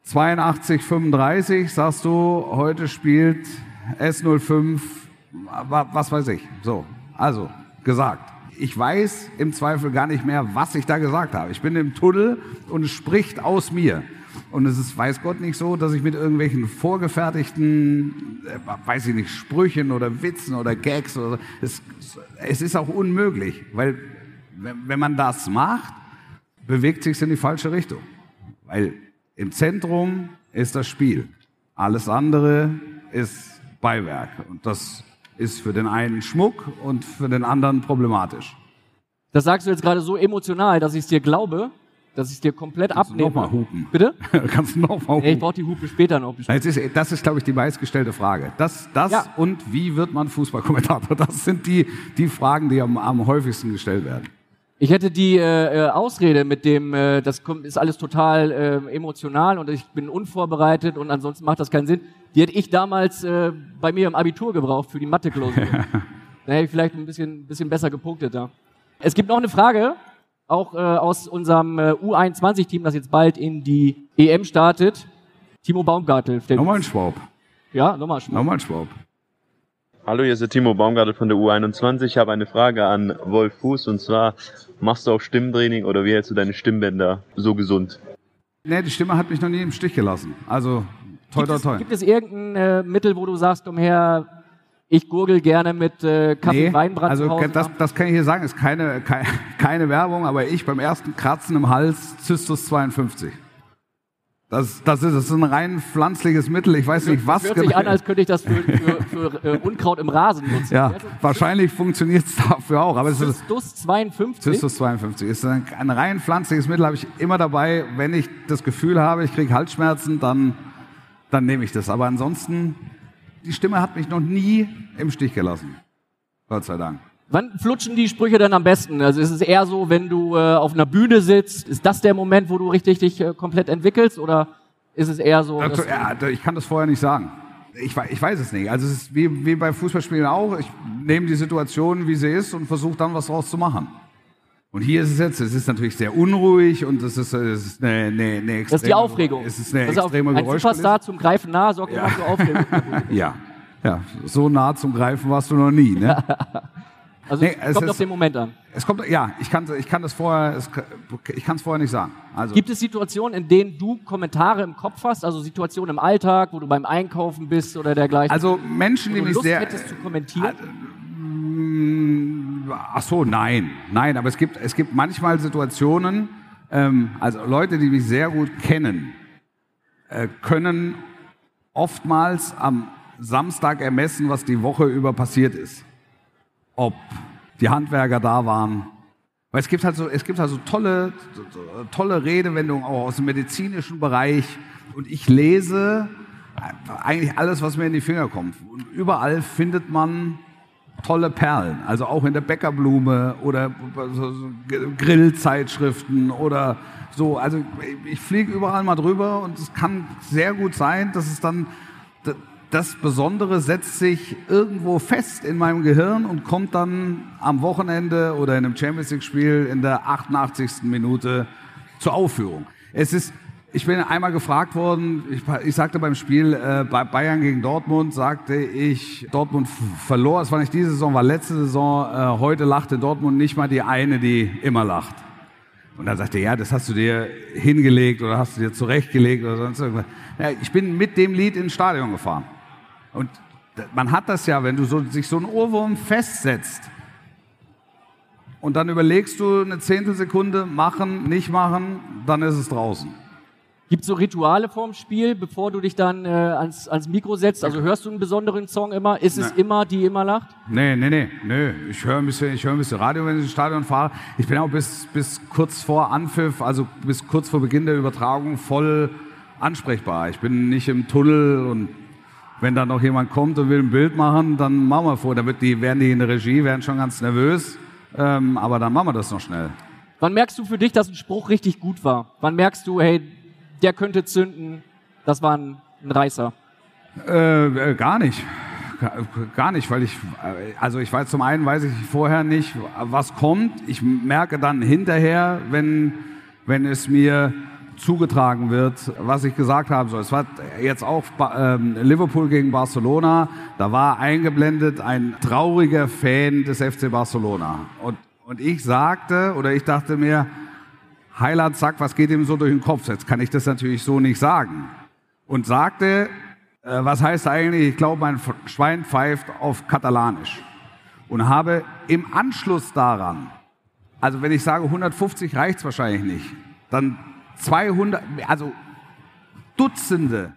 S1: 82, 35 sagst du, heute spielt S05, wa- was weiß ich. So, also, gesagt. Ich weiß im Zweifel gar nicht mehr, was ich da gesagt habe. Ich bin im Tunnel und es spricht aus mir. Und es ist, weiß Gott, nicht so, dass ich mit irgendwelchen vorgefertigten, äh, weiß ich nicht, Sprüchen oder Witzen oder Gags oder es, es ist auch unmöglich, weil wenn, wenn man das macht, bewegt sich in die falsche Richtung. Weil im Zentrum ist das Spiel. Alles andere ist Beiwerk. Und das ist für den einen Schmuck und für den anderen problematisch.
S3: Das sagst du jetzt gerade so emotional, dass ich es dir glaube, dass ich es dir komplett
S1: Kannst
S3: abnehme.
S1: noch mal hupen?
S3: Bitte?
S1: Kannst du noch mal
S3: Nee, ich brauche die Hupe später noch.
S1: Das ist, das ist, glaube ich, die meistgestellte Frage. Das, das
S3: Ja.
S1: und wie wird man Fußballkommentator? Das sind die, die Fragen, die am, am häufigsten gestellt werden.
S3: Ich hätte die äh, äh, Ausrede mit dem, äh, das kommt, ist alles total äh, emotional und ich bin unvorbereitet und ansonsten macht das keinen Sinn. Die hätte ich damals äh, bei mir im Abitur gebraucht für die Mathe-Klausur. da hätte ich vielleicht ein bisschen, bisschen besser gepunktet da. Es gibt noch eine Frage, auch äh, aus unserem äh, U21-Team, das jetzt bald in die EM startet. Timo Baumgartel.
S1: Nochmal ein Schwab.
S3: Ja, nochmal Schwab.
S1: Nochmal ein Schwab.
S11: Hallo, hier ist der Timo Baumgartel von der U21. Ich habe eine Frage an Wolf Fuß und zwar, machst du auch Stimmtraining oder wie hältst du deine Stimmbänder so gesund?
S1: Nee, die Stimme hat mich noch nie im Stich gelassen. Also, toi,
S3: es,
S1: toi.
S3: gibt es irgendein äh, Mittel, wo du sagst, umher, ich gurgel gerne mit äh, Kaffee
S1: Nee,
S3: Weinbrand
S1: also das, das kann ich hier sagen, ist keine, keine, keine Werbung, aber ich beim ersten Kratzen im Hals Zystus 52. Das, das, ist, das ist ein rein pflanzliches Mittel. Ich weiß nicht, was
S3: Hört sich
S1: genau-
S3: an, als könnte ich das für, für, für äh, Unkraut im Rasen nutzen.
S1: Ja, wahrscheinlich funktioniert es dafür auch. Aber es ist
S3: Zystus 52.
S1: Zystus 52 ist ein, ein rein pflanzliches Mittel, habe ich immer dabei. Wenn ich das Gefühl habe, ich kriege Halsschmerzen, dann, dann nehme ich das. Aber ansonsten, die Stimme hat mich noch nie im Stich gelassen. Gott sei Dank.
S3: Wann flutschen die Sprüche denn am besten? Also ist es eher so, wenn du äh, auf einer Bühne sitzt, ist das der Moment, wo du richtig dich äh, komplett entwickelst? Oder ist es eher so,
S1: Also, ja, ich kann das vorher nicht sagen. Ich, wei- ich weiß es nicht. Also es ist wie, wie bei Fußballspielen auch. Ich nehme die Situation, wie sie ist und versuche dann was draus zu machen. Und hier ist es jetzt, es ist natürlich sehr unruhig und es ist, es ist eine, eine, eine extreme,
S3: das ist die Aufregung?
S1: Es ist eine
S3: Das ist auch-
S1: extreme
S3: ein. Superstar zum Greifen nah sorgt immer für Aufregung.
S1: Ja, ja, so nah zum Greifen warst du noch nie. Ne?
S3: Also
S1: Nee,
S3: es
S1: es
S3: kommt
S1: ist-
S3: auf den Moment an.
S1: Es kommt, ja, ich kann, ich kann das vorher, es, ich kann es vorher nicht sagen. Also,
S3: Gibt es Situationen, in denen du Kommentare im Kopf hast, also Situationen im Alltag, wo du beim Einkaufen bist oder dergleichen?
S1: also Menschen, die mich
S3: Lust
S1: sehr,
S3: hättest zu kommentieren?
S1: Mm, Ach so, nein, nein, aber es gibt, es gibt manchmal Situationen, ähm, also Leute, die mich sehr gut kennen, äh, können oftmals am Samstag ermessen, was die Woche über passiert ist. Ob die Handwerker da waren. Weil es gibt halt so, es gibt halt so tolle, tolle Redewendungen auch aus dem medizinischen Bereich. Und ich lese eigentlich alles, was mir in die Finger kommt. Und überall findet man tolle Perlen. Also auch in der Bäckerblume oder Grillzeitschriften oder so. Also ich fliege überall mal drüber und es kann sehr gut sein, dass es dann das Besondere setzt sich irgendwo fest in meinem Gehirn und kommt dann am Wochenende oder in einem Champions League Spiel in der 88. Minute zur Aufführung. Es ist ich bin einmal gefragt worden, ich, ich sagte beim Spiel äh, bei Bayern gegen Dortmund, sagte ich, Dortmund verlor, es war nicht diese Saison, war letzte Saison, äh, heute lachte Dortmund nicht mal die eine, die immer lacht. Und dann sagte er, ja, das hast du dir hingelegt oder hast du dir zurechtgelegt oder sonst irgendwas. Ja, ich bin mit dem Lied ins Stadion gefahren. Und man hat das ja, wenn du so, sich so ein Ohrwurm festsetzt und dann überlegst du eine Zehntelsekunde, machen, nicht machen, dann ist es draußen.
S3: Gibt es so Rituale vorm Spiel, bevor du dich dann äh, ans, ans Mikro setzt? Also hörst du einen besonderen Song immer? Ist es
S1: Nee.
S3: immer, die immer lacht?
S1: Nee, nee, nee, nee. Ich höre ein bisschen, ich höre ein bisschen Radio, wenn ich ins Stadion fahre. Ich bin auch bis, bis kurz vor Anpfiff, also bis kurz vor Beginn der Übertragung voll ansprechbar. Ich bin nicht im Tunnel und wenn da noch jemand kommt und will ein Bild machen, dann machen wir vor. Da wird die, werden die in der Regie, werden schon ganz nervös. Ähm, aber dann machen wir das noch schnell.
S3: Wann merkst du für dich, dass ein Spruch richtig gut war? Wann merkst du, hey, der könnte zünden, das war ein, ein Reißer?
S1: Äh, äh, gar nicht. Gar- nicht, weil ich, also ich weiß zum einen, weiß ich vorher nicht, was kommt. Ich merke dann hinterher, wenn, wenn es mir zugetragen wird, was ich gesagt haben soll. Es war jetzt auch ähm, Liverpool gegen Barcelona. Da war eingeblendet ein trauriger Fan des FC Barcelona. Und, und ich sagte, oder ich dachte mir, Heiland, zack, was geht ihm so durch den Kopf? Jetzt kann ich das natürlich so nicht sagen. Und sagte, äh, was heißt eigentlich, ich glaube, mein Schwein pfeift auf Katalanisch. Und habe im Anschluss daran, also wenn ich sage 150 reicht's wahrscheinlich nicht, dann 200, also Dutzende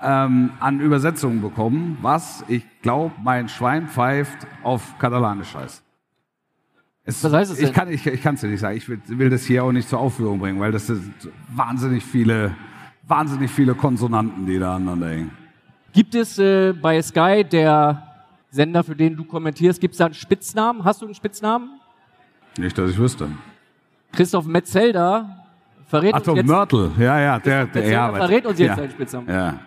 S1: ähm, an Übersetzungen bekommen, was ich glaube, mein Schwein pfeift auf Katalanisch heißt. Es,
S3: Was heißt es denn?
S1: Ich kann es ich, ich kann's dir nicht sagen. Ich will, will das hier auch nicht zur Aufführung bringen, weil das sind wahnsinnig viele, wahnsinnig viele Konsonanten, die da aneinander hängen.
S3: Gibt es äh, bei Sky, der Sender, für den du kommentierst, gibt es da einen Spitznamen? Hast du einen Spitznamen?
S1: Nicht, dass ich wüsste.
S3: Christoph Metzelder verrät
S1: Ach
S3: uns jetzt,
S1: Mörtel. Ja, ja, der, der, ja, aber-
S3: verrät uns jetzt
S1: ja,
S3: seinen Spitznamen.
S1: Ja.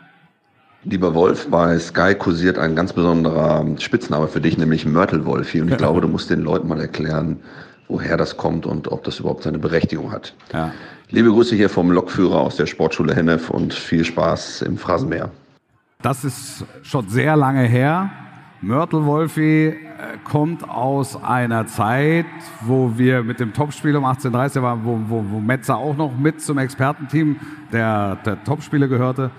S12: Lieber Wolf, bei Sky kursiert ein ganz besonderer Spitzname für dich, nämlich Mörtelwolfi. Und ich glaube, du musst den Leuten mal erklären, woher das kommt und ob das überhaupt seine Berechtigung hat.
S1: Ja.
S12: Liebe Grüße hier vom Lokführer aus der Sportschule Hennef und viel Spaß im Phrasenmeer.
S1: Das ist schon sehr lange her. Mörtel Wolfi äh, kommt aus einer Zeit, wo wir mit dem Topspiel um 1830 waren, wo, wo, wo Metzer auch noch mit zum Expertenteam der, der Topspieler gehörte.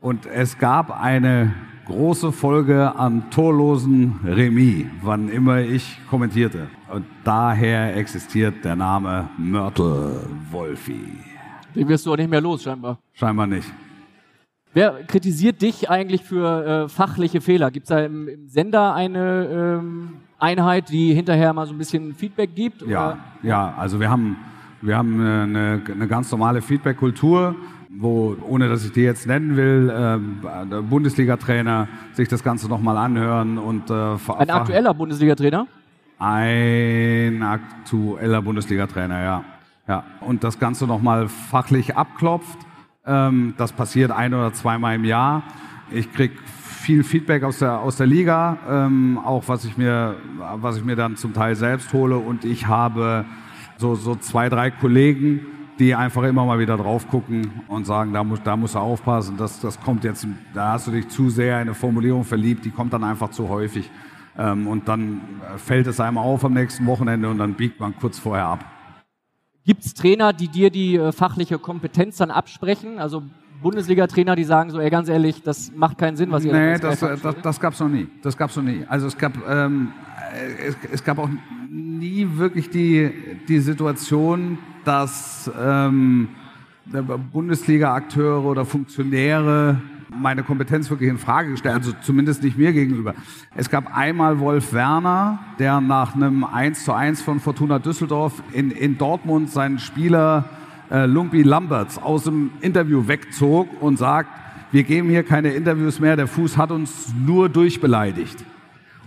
S1: Und es gab eine große Folge an torlosen Remis, wann immer ich kommentierte. Und daher existiert der Name Mörtel Wolfi.
S3: Den wirst du auch nicht mehr los, scheinbar.
S1: Scheinbar nicht.
S3: Wer kritisiert dich eigentlich für äh, fachliche Fehler? Gibt es da im, im, Sender eine ähm, Einheit, die hinterher mal so ein bisschen Feedback gibt?
S1: Ja,
S3: oder?
S1: ja, also wir haben, wir haben eine, eine ganz normale Feedback-Kultur, wo, ohne dass ich die jetzt nennen will, äh, Bundesliga-Trainer sich das Ganze nochmal anhören und äh,
S3: Ein aktueller Bundesliga-Trainer?
S1: Ein aktueller Bundesliga-Trainer, ja. ja. Und das Ganze nochmal fachlich abklopft. Ähm, das passiert ein oder zweimal im Jahr. Ich krieg viel Feedback aus der, aus der Liga, ähm, auch was ich, mir, was ich mir dann zum Teil selbst hole. Und ich habe so, so zwei, drei Kollegen, die einfach immer mal wieder drauf gucken und sagen, da muss, da muss er aufpassen, das, das kommt jetzt, da hast du dich zu sehr in eine Formulierung verliebt, die kommt dann einfach zu häufig. Ähm, und dann fällt es einem auf am nächsten Wochenende und dann biegt man kurz vorher ab.
S3: Gibt es Trainer, die dir die äh, fachliche Kompetenz dann absprechen? Also Bundesliga-Trainer, die sagen so, ey, ganz ehrlich, das macht keinen Sinn, was ihr
S1: Nee, das, das, das, das gab es noch nie. Das gab es noch nie. Also es gab, ähm, es, es, gab auch nie wirklich die, die Situation, dass ähm, Bundesliga-Akteure oder Funktionäre meine Kompetenz wirklich in Frage gestellt, also zumindest nicht mir gegenüber. Es gab einmal Wolf Werner, der nach einem 1 zu 1 von Fortuna Düsseldorf in, in Dortmund seinen Spieler äh, Lumpi Lamberts aus dem Interview wegzog und sagt, wir geben hier keine Interviews mehr, der Fuß hat uns nur durchbeleidigt.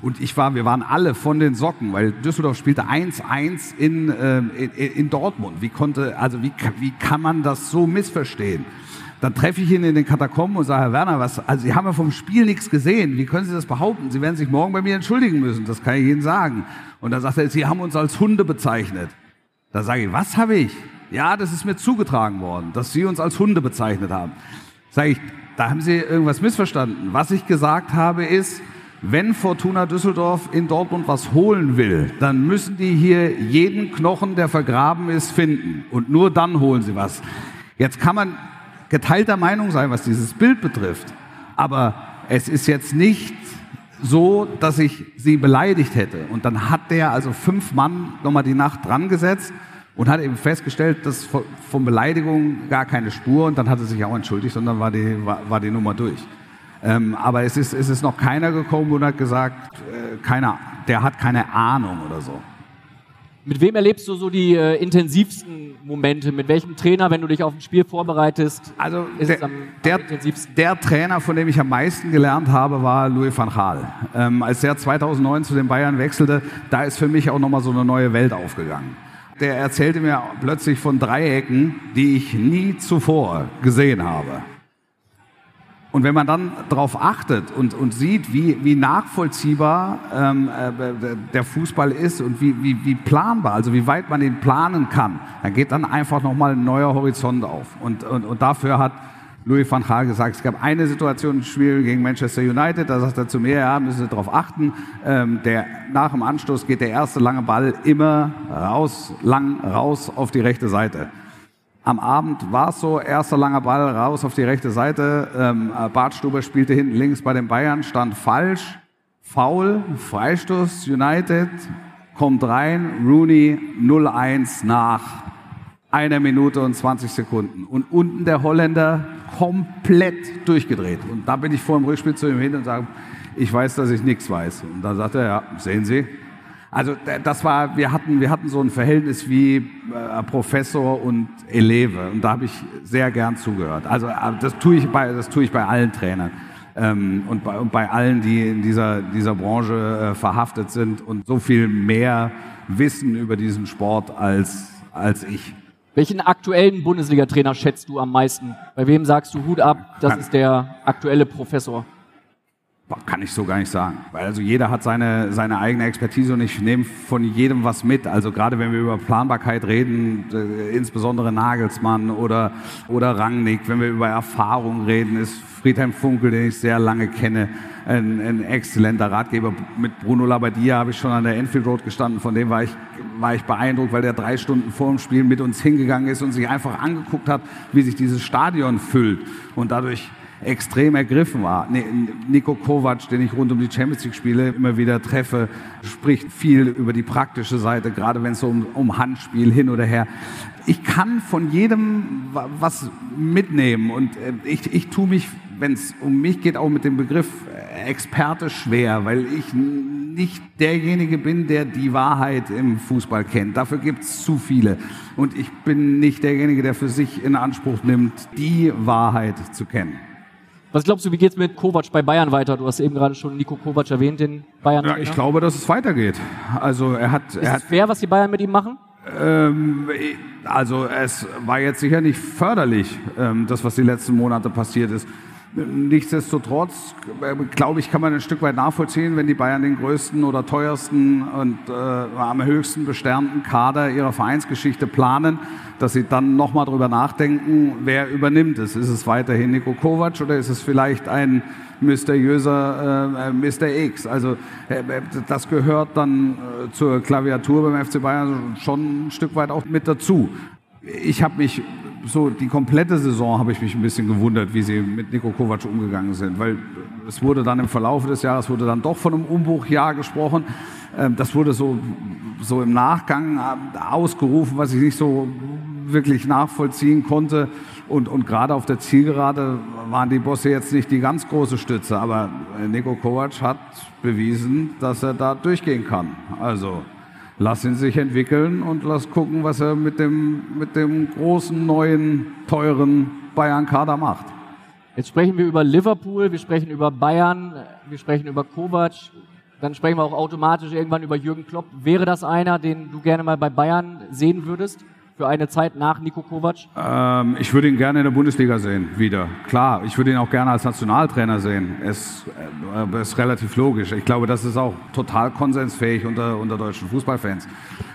S1: Und ich war, wir waren alle von den Socken, weil Düsseldorf spielte 1-1 in, äh, in, in Dortmund. Wie konnte, also wie, wie kann man das so missverstehen? Dann treffe ich ihn in den Katakomben und sage, Herr Werner, was, also Sie haben ja vom Spiel nichts gesehen. Wie können Sie das behaupten? Sie werden sich morgen bei mir entschuldigen müssen. Das kann ich Ihnen sagen. Und dann sagt er, Sie haben uns als Hunde bezeichnet. Da sage ich, was habe ich? Ja, das ist mir zugetragen worden, dass Sie uns als Hunde bezeichnet haben. Sage ich, da haben Sie irgendwas missverstanden. Was ich gesagt habe ist, wenn Fortuna Düsseldorf in Dortmund was holen will, dann müssen die hier jeden Knochen, der vergraben ist, finden. Und nur dann holen sie was. Jetzt kann man geteilter Meinung sein, was dieses Bild betrifft. Aber es ist jetzt nicht so, dass ich sie beleidigt hätte. Und dann hat der also fünf Mann nochmal die Nacht dran gesetzt und hat eben festgestellt, dass von Beleidigung gar keine Spur und dann hat er sich auch entschuldigt und dann war die, war, war die Nummer durch. Ähm, aber es ist, es ist noch keiner gekommen und hat gesagt, äh, keiner, der hat keine Ahnung oder so.
S3: Mit wem erlebst du so die äh, intensivsten Momente? Mit welchem Trainer, wenn du dich auf ein Spiel vorbereitest?
S1: Also der, am, der, am der, Trainer, von dem ich am meisten gelernt habe, war Louis van Gaal. Ähm, als er 2009 zu den Bayern wechselte, da ist für mich auch nochmal so eine neue Welt aufgegangen. Der erzählte mir plötzlich von Dreiecken, die ich nie zuvor gesehen habe. Und wenn man dann darauf achtet und, und sieht, wie, wie nachvollziehbar ähm, äh, der Fußball ist und wie, wie, wie planbar, also wie weit man ihn planen kann, dann geht dann einfach nochmal ein neuer Horizont auf. Und, und, und dafür hat Louis van Gaal gesagt, es gab eine Situation im Spiel gegen Manchester United, da sagt er zu mir, ja, müssen Sie darauf achten, ähm, der, nach dem Anstoß geht der erste lange Ball immer raus, lang raus auf die rechte Seite. Am Abend war es so, erster langer Ball raus auf die rechte Seite. Ähm, äh, Bart spielte hinten links bei den Bayern, stand falsch, faul, Freistoß, United, kommt rein, Rooney 0-1 nach einer Minute und 20 Sekunden. Und unten der Holländer komplett durchgedreht. Und da bin ich vor dem Rückspiel zu ihm hin und sage, ich weiß, dass ich nichts weiß. Und da sagt er, ja, sehen Sie, also das war, wir hatten, wir hatten so ein Verhältnis wie äh, Professor und Eleve und da habe ich sehr gern zugehört. Also äh, das tue ich bei, das tue ich bei allen Trainern ähm, und, bei, und bei allen, die in dieser, dieser Branche äh, verhaftet sind und so viel mehr wissen über diesen Sport als, als ich.
S3: Welchen aktuellen Bundesliga-Trainer schätzt du am meisten? Bei wem sagst du Hut ab, das ist der aktuelle Professor?
S1: Kann ich so gar nicht sagen. Weil also jeder hat seine, seine eigene Expertise und ich nehme von jedem was mit. Also gerade wenn wir über Planbarkeit reden, äh, insbesondere Nagelsmann oder, oder Rangnick, wenn wir über Erfahrung reden, ist Friedhelm Funkel, den ich sehr lange kenne, ein, ein exzellenter Ratgeber. Mit Bruno Labbadia habe ich schon an der Enfield Road gestanden, von dem war ich, war ich beeindruckt, weil der drei Stunden vor dem Spiel mit uns hingegangen ist und sich einfach angeguckt hat, wie sich dieses Stadion füllt und dadurch extrem ergriffen war. Nico Kovac, den ich rund um die Champions League Spiele immer wieder treffe, spricht viel über die praktische Seite, gerade wenn es um, um Handspiel hin oder her. Ich kann von jedem wa- was mitnehmen und äh, ich, ich tue mich, wenn es um mich geht, auch mit dem Begriff äh, Experte schwer, weil ich nicht derjenige bin, der die Wahrheit im Fußball kennt. Dafür gibt es zu viele. Und ich bin nicht derjenige, der für sich in Anspruch nimmt, die Wahrheit zu kennen.
S3: Was glaubst du, wie geht's mit Kovac bei Bayern weiter? Du hast eben gerade schon Nico Kovac erwähnt, den bayern
S1: Ja, ich glaube, dass es weitergeht. Also er hat,
S3: Ist
S1: er
S3: es
S1: hat
S3: fair, was die Bayern mit ihm machen?
S1: ähm, also es war jetzt sicher nicht förderlich, ähm, das, was die letzten Monate passiert ist. Nichtsdestotrotz, äh, glaube ich, kann man ein Stück weit nachvollziehen, wenn die Bayern den größten oder teuersten und äh, am höchsten besternten Kader ihrer Vereinsgeschichte planen, dass sie dann nochmal drüber nachdenken, wer übernimmt es. Ist es weiterhin Nico Kovac oder ist es vielleicht ein mysteriöser äh, Mr. X? Also äh, das gehört dann äh, zur Klaviatur beim FC Bayern schon ein Stück weit auch mit dazu. Ich habe mich so die komplette Saison habe ich mich ein bisschen gewundert, wie sie mit Nico Kovac umgegangen sind, weil es wurde dann im Verlauf des Jahres wurde dann doch von einem Umbruchjahr gesprochen. Ähm, Das wurde so so im Nachgang äh, ausgerufen, was ich nicht so wirklich nachvollziehen konnte. Und, und gerade auf der Zielgerade waren die Bosse jetzt nicht die ganz große Stütze, aber äh, Nico Kovac hat bewiesen, dass er da durchgehen kann. Also lass ihn sich entwickeln und lass gucken, was er mit dem, mit dem großen, neuen, teuren Bayern-Kader macht.
S3: Jetzt sprechen wir über Liverpool, wir sprechen über Bayern, wir sprechen über Kovac, dann sprechen wir auch automatisch irgendwann über Jürgen Klopp. Wäre das einer, den du gerne mal bei Bayern sehen würdest? Für eine Zeit nach Nico Kovac?
S1: Ähm, ich würde ihn gerne in der Bundesliga sehen, wieder. Klar, ich würde ihn auch gerne als Nationaltrainer sehen. Es äh, ist relativ logisch. Ich glaube, das ist auch total konsensfähig unter, unter deutschen Fußballfans.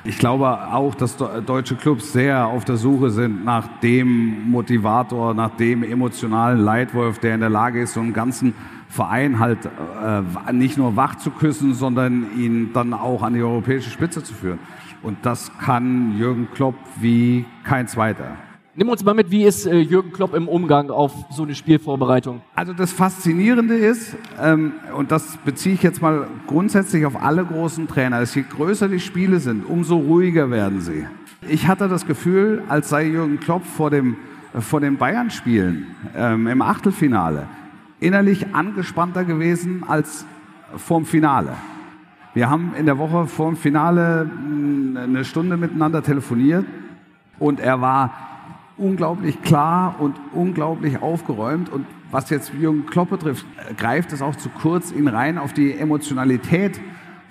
S1: Ich glaube auch, dass deutsche Clubs sehr auf der Suche sind nach dem Motivator, nach dem emotionalen Leitwolf, der in der Lage ist, so einen ganzen Verein halt äh, nicht nur wach zu küssen, sondern ihn dann auch an die europäische Spitze zu führen. Und das kann Jürgen Klopp wie kein zweiter.
S3: Nimm uns mal mit, wie ist äh, Jürgen Klopp im Umgang auf so eine Spielvorbereitung?
S1: Also das Faszinierende ist, ähm, und das beziehe ich jetzt mal grundsätzlich auf alle großen Trainer, dass je größer die Spiele sind, umso ruhiger werden sie. Ich hatte das Gefühl, als sei Jürgen Klopp vor dem, äh, vor den Bayern-Spielen ähm, im Achtelfinale innerlich angespannter gewesen als vorm Finale. Wir haben in der Woche vor dem Finale mh, eine Stunde miteinander telefoniert und er war unglaublich klar und unglaublich aufgeräumt. Und was jetzt Jürgen Klopp betrifft, greift es auch zu kurz, ihn rein auf die Emotionalität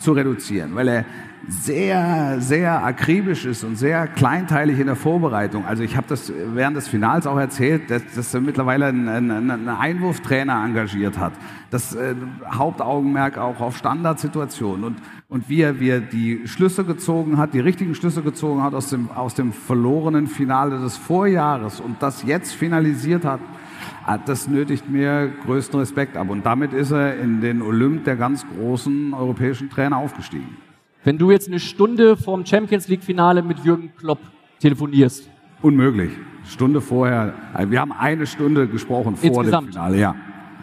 S1: zu reduzieren, weil er sehr, sehr akribisch ist und sehr kleinteilig in der Vorbereitung. Also ich habe das während des Finals auch erzählt, dass, dass er mittlerweile einen, einen, Einwurftrainer engagiert hat. Das äh, Hauptaugenmerk auch auf Standardsituationen und, und wie, er, wie er die Schlüsse gezogen hat, die richtigen Schlüsse gezogen hat aus dem, aus dem verlorenen Finale des Vorjahres und das jetzt finalisiert hat, Das nötigt mir größten Respekt ab. Und damit ist er in den Olymp der ganz großen europäischen Trainer aufgestiegen.
S3: Wenn du jetzt eine Stunde vorm Champions League Finale mit Jürgen Klopp telefonierst.
S1: Unmöglich. Stunde vorher. Also Wir haben eine Stunde gesprochen vor
S3: Insgesamt?
S1: dem Finale, ja.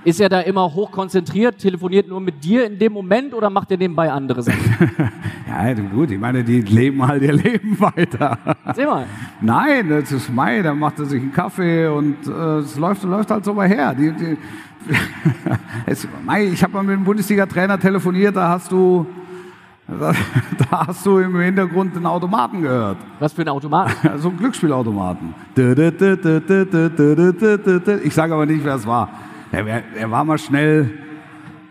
S3: Ist er da immer hochkonzentriert, telefoniert nur mit dir in dem Moment oder macht er nebenbei andere Sachen?
S1: Ja, gut, ich meine, die leben halt ihr Leben weiter.
S3: Erzähl mal.
S1: Nein, das ist Mai, da macht er sich einen Kaffee und äh, es läuft, läuft halt so mal her. Die, die, es, Mai, ich habe mal mit einem Bundesliga-Trainer telefoniert, da hast du, da, da hast du im Hintergrund den Automaten gehört.
S3: Was für ein Automaten?
S1: so ein Glücksspielautomaten. Ich sage aber nicht, wer es war. Er, er, war mal schnell,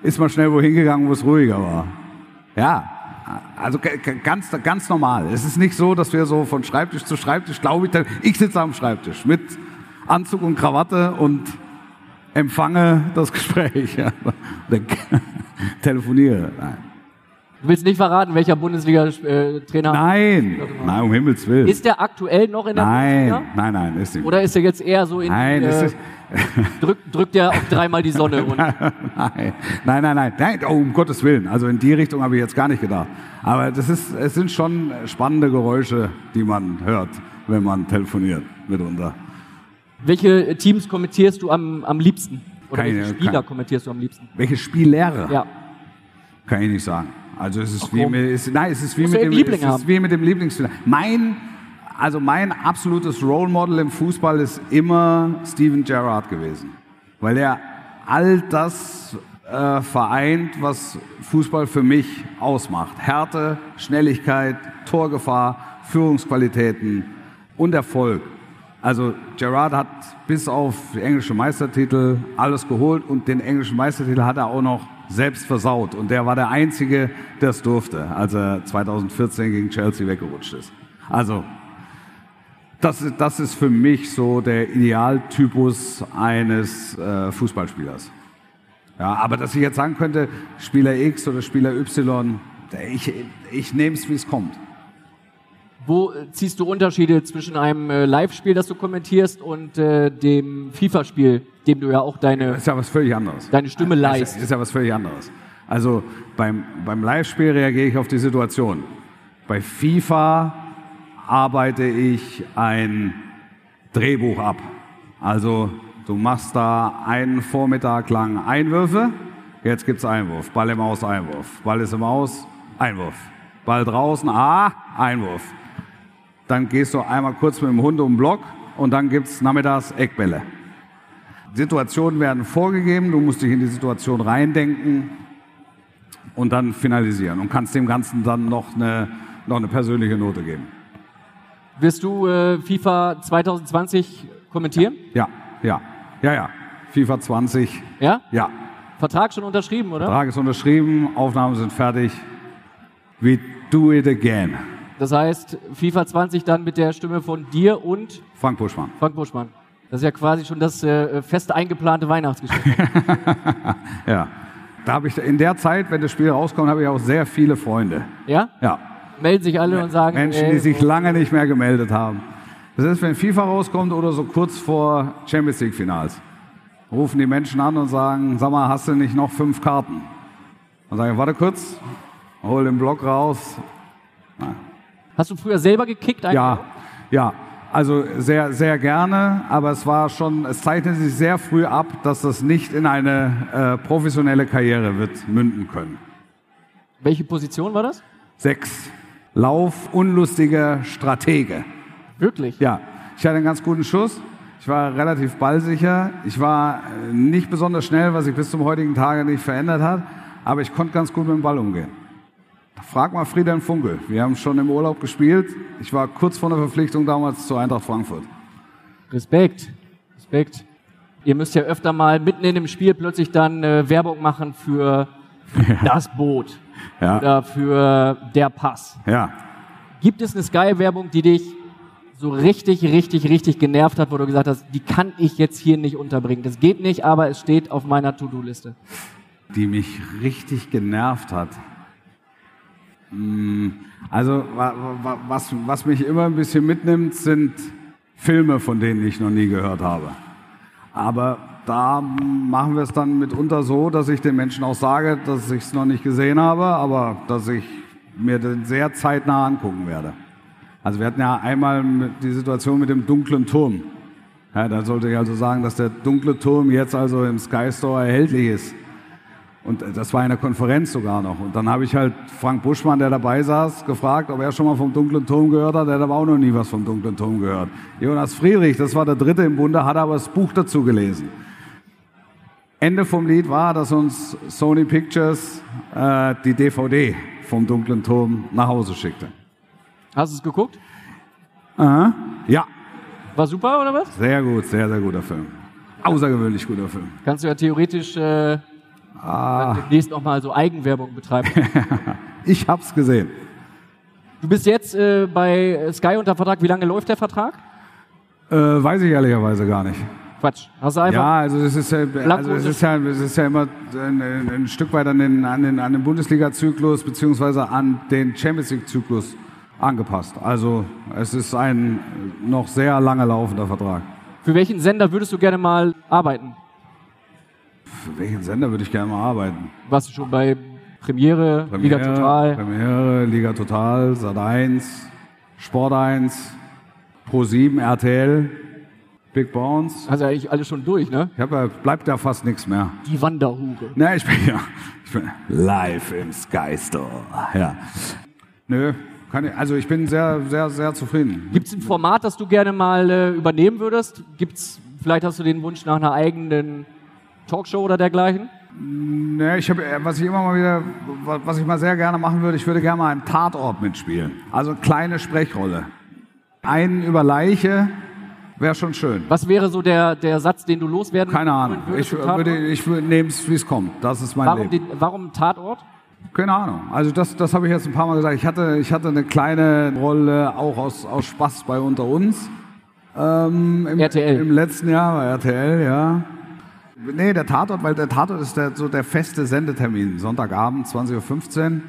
S1: ist mal schnell wohin gegangen, wo es ruhiger war. Ja, also ganz, ganz normal. Es ist nicht so, dass wir so von Schreibtisch zu Schreibtisch, glaube ich, ich sitze am Schreibtisch mit Anzug und Krawatte und empfange das Gespräch. Telefoniere. Nein.
S3: Du willst nicht verraten, welcher Bundesliga-Trainer?
S1: Nein, nein, um Himmels Willen.
S3: Ist der aktuell noch in der
S1: nein,
S3: Bundesliga?
S1: nein, nein, ist nicht.
S3: Oder ist er jetzt eher so in
S1: Nein,
S3: die, äh,
S1: ist-
S3: drückt, drückt er auch dreimal die Sonne und
S1: nein, nein, nein, nein, nein, oh, um Gottes Willen. Also in die Richtung habe ich jetzt gar nicht gedacht. Aber das ist, es sind schon spannende Geräusche, die man hört, wenn man telefoniert mitunter.
S3: welche Teams kommentierst du am, am liebsten? Oder
S1: Keine-
S3: welche Spieler
S1: keine-
S3: kommentierst du am liebsten?
S1: Welche Spiellehre?
S3: Ja.
S1: Kann ich nicht sagen. Also es ist
S3: Ach,
S1: wie
S3: komm.
S1: mit, es, nein, es ist wie mit dem,
S3: Liebling
S1: es ist wie mit dem Lieblingsspieler. Mein, also mein absolutes Role Model im Fußball ist immer Steven Gerrard gewesen, weil er all das äh, vereint, was Fußball für mich ausmacht: Härte, Schnelligkeit, Torgefahr, Führungsqualitäten und Erfolg. Also Gerrard hat bis auf englische Meistertitel alles geholt und den englischen Meistertitel hat er auch noch selbst versaut. Und der war der Einzige, der es durfte, als er 2014 gegen Chelsea weggerutscht ist. Also das, ist- das ist für mich so der Idealtypus eines äh, Fußballspielers. Ja, aber dass ich jetzt sagen könnte, Spieler X oder Spieler Y, ich, ich nehme es, wie es kommt.
S3: Wo äh, ziehst du Unterschiede zwischen einem äh, Live-Spiel, das du kommentierst, und äh, dem FIFA-Spiel, dem du ja auch deine,
S1: Das ist ja was völlig anderes.
S3: deine Stimme
S1: Das
S3: leist?
S1: ist ja was völlig anderes. Also beim, beim Live-Spiel reagiere ich auf die Situation. Bei FIFA arbeite ich ein Drehbuch ab. Also du machst da einen Vormittag lang Einwürfe, jetzt gibt's Einwurf, Ball im Aus, Einwurf, Ball ist im Aus, Einwurf, Ball draußen, ah, Einwurf. Dann gehst du einmal kurz mit dem Hund um den Block und dann gibt's nachmittags Eckbälle. Situationen werden vorgegeben, du musst dich in die Situation reindenken und dann finalisieren und kannst dem Ganzen dann noch eine, noch eine persönliche Note geben.
S3: Wirst du äh, FIFA 2020 kommentieren?
S1: Ja, ja, ja, ja. FIFA 20,
S3: Ja?
S1: ja.
S3: Vertrag schon unterschrieben, oder?
S1: Vertrag ist unterschrieben, Aufnahmen sind fertig. We do it again.
S3: Das heißt, FIFA 20 dann mit der Stimme von dir und
S1: Frank Buschmann.
S3: Frank Buschmann. Das ist ja quasi schon das äh, fest eingeplante Weihnachtsgeschäft.
S1: Ja. Da habe ich in der Zeit, wenn das Spiel rauskommt, habe ich auch sehr viele Freunde.
S3: ja?
S1: Ja.
S3: Melden sich alle und sagen,
S1: Menschen,
S3: äh,
S1: die sich lange nicht mehr gemeldet haben. Das ist, wenn FIFA rauskommt oder so kurz vor Champions League Finals. Rufen die Menschen an und sagen, sag mal, hast du nicht noch fünf Karten? Dann sage ich, warte kurz, hol den Block raus.
S3: Hast du früher selber gekickt? eigentlich?
S1: Ja, ja. Also sehr, sehr gerne, aber es war schon, es zeichnete sich sehr früh ab, dass das nicht in eine äh, professionelle Karriere wird münden können.
S3: Welche Position war das?
S1: Sechs. Lauf, unlustiger Stratege.
S3: Wirklich?
S1: Ja, ich hatte einen ganz guten Schuss. Ich war relativ ballsicher. Ich war äh, nicht besonders schnell, was sich bis zum heutigen Tage nicht verändert hat. Aber ich konnte ganz gut mit dem Ball umgehen. Frag mal Friedhelm Funkel. Wir haben schon im Urlaub gespielt. Ich war kurz vor der Verpflichtung damals zur Eintracht Frankfurt.
S3: Respekt. Respekt. Ihr müsst ja öfter mal mitten in dem Spiel plötzlich dann äh, Werbung machen für das Boot
S1: Ja.
S3: oder für der Pass.
S1: Ja.
S3: Gibt es eine Sky-Werbung, die dich so richtig, richtig, richtig genervt hat, wo du gesagt hast, die kann ich jetzt hier nicht unterbringen. Das geht nicht, aber es steht auf meiner To-Do-Liste.
S1: die mich richtig genervt hat. Hm, Also wa- wa- was, was mich immer ein bisschen mitnimmt, sind Filme, von denen ich noch nie gehört habe. Aber da machen wir es dann mitunter so, dass ich den Menschen auch sage, dass ich es noch nicht gesehen habe, aber dass ich mir den sehr zeitnah angucken werde. Also wir hatten ja einmal die Situation mit dem dunklen Turm. Ja, da sollte ich also sagen, dass der dunkle Turm jetzt also im Sky Store erhältlich ist. Und das war in der Konferenz sogar noch. Und dann habe ich halt Frank Buschmann, der dabei saß, gefragt, ob er schon mal vom dunklen Turm gehört hat. Er hat aber auch noch nie was vom dunklen Turm gehört. Jonas Friedrich, das war der dritte im Bunde, hat aber das Buch dazu gelesen. Ende vom Lied war, dass uns Sony Pictures äh, die DVD vom dunklen Turm nach Hause schickte.
S3: Hast du es geguckt?
S1: Aha. Ja,
S3: War super oder was?
S1: sehr gut, sehr, sehr guter Film. Außergewöhnlich guter Film.
S3: Kannst du ja theoretisch äh,
S1: Ah,
S3: demnächst noch mal so Eigenwerbung betreiben.
S1: ich hab's gesehen.
S3: du bist jetzt äh, bei Sky unter Vertrag. Wie lange läuft der Vertrag?
S1: Äh, weiß ich ehrlicherweise gar nicht.
S3: Quatsch. Hast du einfach.
S1: Ja, also es ist ja, also es ist ja, es ist ja immer ein, ein Stück weit an den, an den, an den Bundesliga-Zyklus beziehungsweise an den Champions League-Zyklus angepasst. Also es ist ein noch sehr lange laufender Vertrag.
S3: Für welchen Sender würdest du gerne mal arbeiten?
S1: Für welchen Sender würde ich gerne mal arbeiten?
S3: Warst du schon bei Premiere, Liga Total?
S1: Premiere, Liga Total, Sat 1, Sport 1, Pro 7, RTL, Big Bounce.
S3: Hast ja eigentlich alles schon durch, ne?
S1: Ich hab, ja- bleibt ja fast nichts mehr.
S3: Die Wanderhure.
S1: Ne, ich bin ja ich bin live im Sky Store. Ja. Nö, kann ich, also ich bin sehr, sehr, sehr zufrieden.
S3: Gibt es ein Format, das du gerne mal äh, übernehmen würdest? Gibt's, vielleicht hast du den Wunsch nach einer eigenen Talkshow oder dergleichen?
S1: Ne, ich habe, was ich immer mal wieder, wa- was ich mal sehr gerne machen würde, ich würde gerne mal einen Tatort mitspielen. Also kleine Sprechrolle. Einen über Leiche wäre schon schön.
S3: Was wäre so der, der Satz, den du loswerden
S1: Keine Ahnung.
S3: würdest
S1: Ich würde, ich nehme es, wie es kommt. Das ist mein
S3: warum,
S1: Leben.
S3: den, warum Tatort?
S1: Keine Ahnung. Also das, das habe ich jetzt ein paar Mal gesagt. Ich hatte, ich hatte eine kleine Rolle auch aus, aus Spaß bei Unter uns. Ähm, im,
S3: RTL.
S1: Im letzten Jahr bei RTL, ja. Nee, der Tatort, weil der Tatort ist der, so der feste Sendetermin. Sonntagabend, 20.15 Uhr.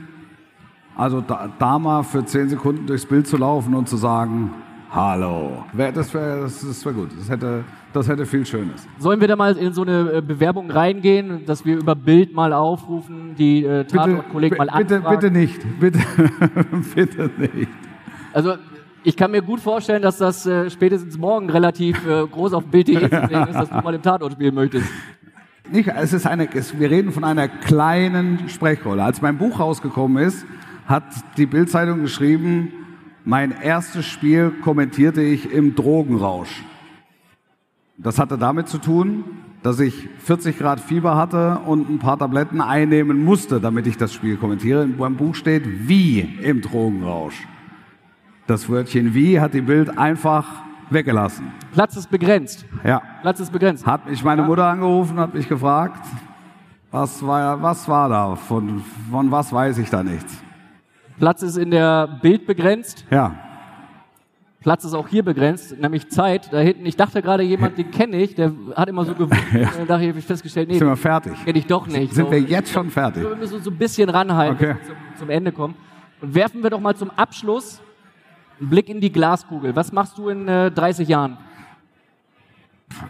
S1: Also da, da mal für 10 Sekunden durchs Bild zu laufen und zu sagen, hallo. Das wäre das, das wär gut. Das hätte, das hätte viel Schönes.
S3: Sollen wir da mal in so eine äh, Bewerbung reingehen, dass wir über Bild mal aufrufen, die äh, Tatort-Kollegen mal
S1: bitte,
S3: anfragen?
S1: bitte nicht. Bitte, bitte nicht.
S3: Also ich kann mir gut vorstellen, dass das äh, spätestens morgen relativ äh, groß auf Bild.de zu sehen ist, dass du mal im Tatort spielen möchtest.
S1: Nicht, es ist eine, es, wir reden von einer kleinen Sprechrolle. Als mein Buch rausgekommen ist, hat die Bildzeitung geschrieben, mein erstes Spiel kommentierte ich im Drogenrausch. Das hatte damit zu tun, dass ich 40 Grad Fieber hatte und ein paar Tabletten einnehmen musste, damit ich das Spiel kommentiere. Beim Buch steht wie im Drogenrausch. Das Wörtchen wie hat die Bild einfach weggelassen.
S3: Platz ist begrenzt.
S1: Ja.
S3: Platz ist begrenzt.
S1: Hat mich meine Mutter angerufen, hat mich gefragt, was war, was war da? Von, von was weiß ich da nichts?
S3: Platz ist in der Bild begrenzt.
S1: Ja.
S3: Platz ist auch hier begrenzt, nämlich Zeit. Da hinten, ich dachte gerade, jemand, den kenne ich, der hat immer so gewunken. Dann dachte ich, hab ich festgestellt, nee,
S1: Sind wir fertig?
S3: kenne ich doch nicht.
S1: Sind
S3: so.
S1: wir jetzt schon fertig?
S3: Wir müssen so ein bisschen ranhalten,
S1: Okay.
S3: bis wir zum, zum Ende kommen. Und werfen wir doch mal zum Abschluss einen Blick in die Glaskugel. Was machst du in äh, 30 Jahren?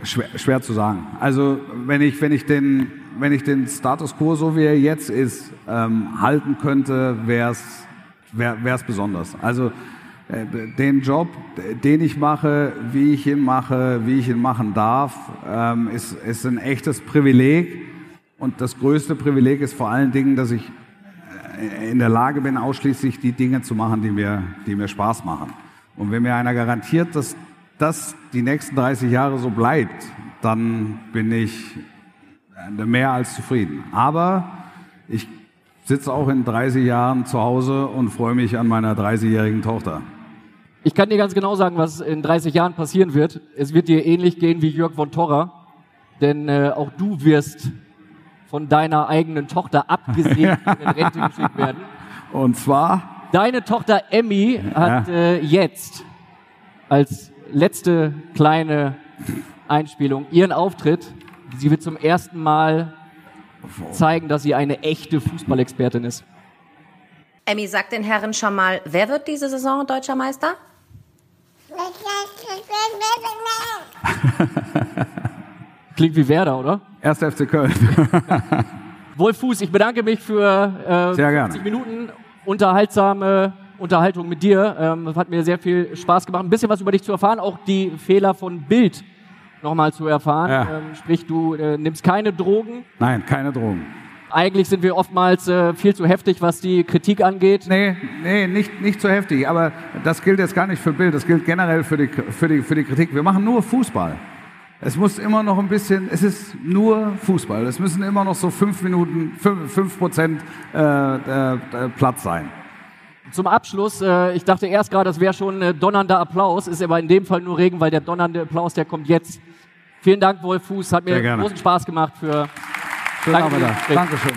S1: Schwer, schwer zu sagen. Also wenn ich, wenn ich, den, wenn ich den Status quo, so wie er jetzt ist, ähm, halten könnte, wäre es besonders. Also äh, den Job, den ich mache, wie ich ihn mache, wie ich ihn machen darf, ähm, ist, ist ein echtes Privileg. Und das größte Privileg ist vor allen Dingen, dass ich in der Lage bin, ausschließlich die Dinge zu machen, die mir, die mir Spaß machen. Und wenn mir einer garantiert, dass das die nächsten 30 Jahre so bleibt, dann bin ich äh, mehr als zufrieden. Aber ich sitze auch in 30 Jahren zu Hause und freue mich an meiner 30-jährigen Tochter.
S3: Ich kann dir ganz genau sagen, was in 30 Jahren passieren wird. Es wird dir ähnlich gehen wie Jörg von Torra, denn äh, auch du wirst von deiner eigenen Tochter abgesehen in Rente geschickt werden.
S1: Und zwar,
S3: Deine Tochter Emmy hat äh, jetzt als letzte kleine Einspielung ihren Auftritt. Sie wird zum ersten Mal zeigen, dass sie eine echte Fußballexpertin ist.
S5: Emmy, sag den Herren schon mal, wer wird diese Saison deutscher Meister?
S3: Klingt wie Werder, oder?
S1: 1. FC Köln.
S3: Wolf Fuß, ich bedanke mich für äh,
S1: Sehr gerne.
S3: 50 Minuten unterhaltsame Unterhaltung mit dir. Ähm, es hat mir sehr viel Spaß gemacht, ein bisschen was über dich zu erfahren, auch die Fehler von Bild nochmal zu erfahren.
S1: Ja.
S3: Ähm, sprich, du äh, nimmst keine Drogen.
S1: Nein, keine Drogen.
S3: Eigentlich sind wir oftmals äh, viel zu heftig, was die Kritik angeht.
S1: Nee, nee, nicht, nicht so heftig. Aber das gilt jetzt gar nicht für Bild, das gilt generell für die, für die, für die Kritik. Wir machen nur Fußball. Es muss immer noch ein bisschen, es ist nur Fußball. Es müssen immer noch so fünf Minuten, fünf, fünf Prozent äh, äh, äh, Platz sein.
S3: Zum Abschluss, äh, ich dachte erst gerade, das wäre schon äh, donnernder Applaus, ist aber in dem Fall nur Regen, weil der donnernde Applaus, der kommt jetzt. Vielen Dank, Wolf Fuß, hat mir
S1: Sehr gerne.
S3: großen Spaß gemacht für
S1: Schönen
S3: Danke das
S1: Dankeschön.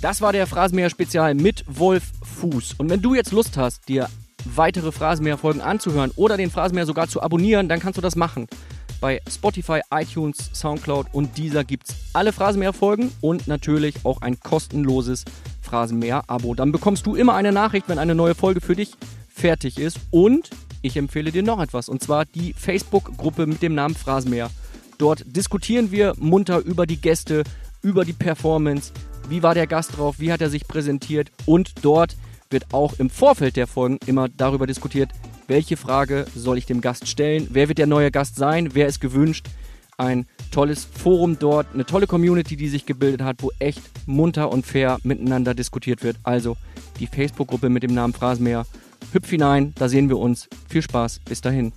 S3: Das war der Phrasenmäher Spezial mit Wolf Fuß. Und wenn du jetzt Lust hast, dir
S13: weitere Phrasenmäher-Folgen anzuhören oder den Phrasenmäher sogar zu abonnieren, dann kannst du das machen. Bei Spotify, iTunes, Soundcloud und dieser gibt es alle Phrasenmäher-Folgen und natürlich auch ein kostenloses Phrasenmäher-Abo. Dann bekommst du immer eine Nachricht, wenn eine neue Folge für dich fertig ist. Und ich empfehle dir noch etwas, und zwar die Facebook-Gruppe mit dem Namen Phrasenmäher. Dort diskutieren wir munter über die Gäste, über die Performance, wie war der Gast drauf, wie hat er sich präsentiert und dort wird auch im Vorfeld der Folgen immer darüber diskutiert, welche Frage soll ich dem Gast stellen, wer wird der neue Gast sein, wer ist gewünscht. Ein tolles Forum dort, eine tolle Community, die sich gebildet hat, wo echt munter und fair miteinander diskutiert wird. Also die Facebook-Gruppe mit dem Namen Phrasenmäher. Hüpf hinein, da sehen wir uns. Viel Spaß, bis dahin.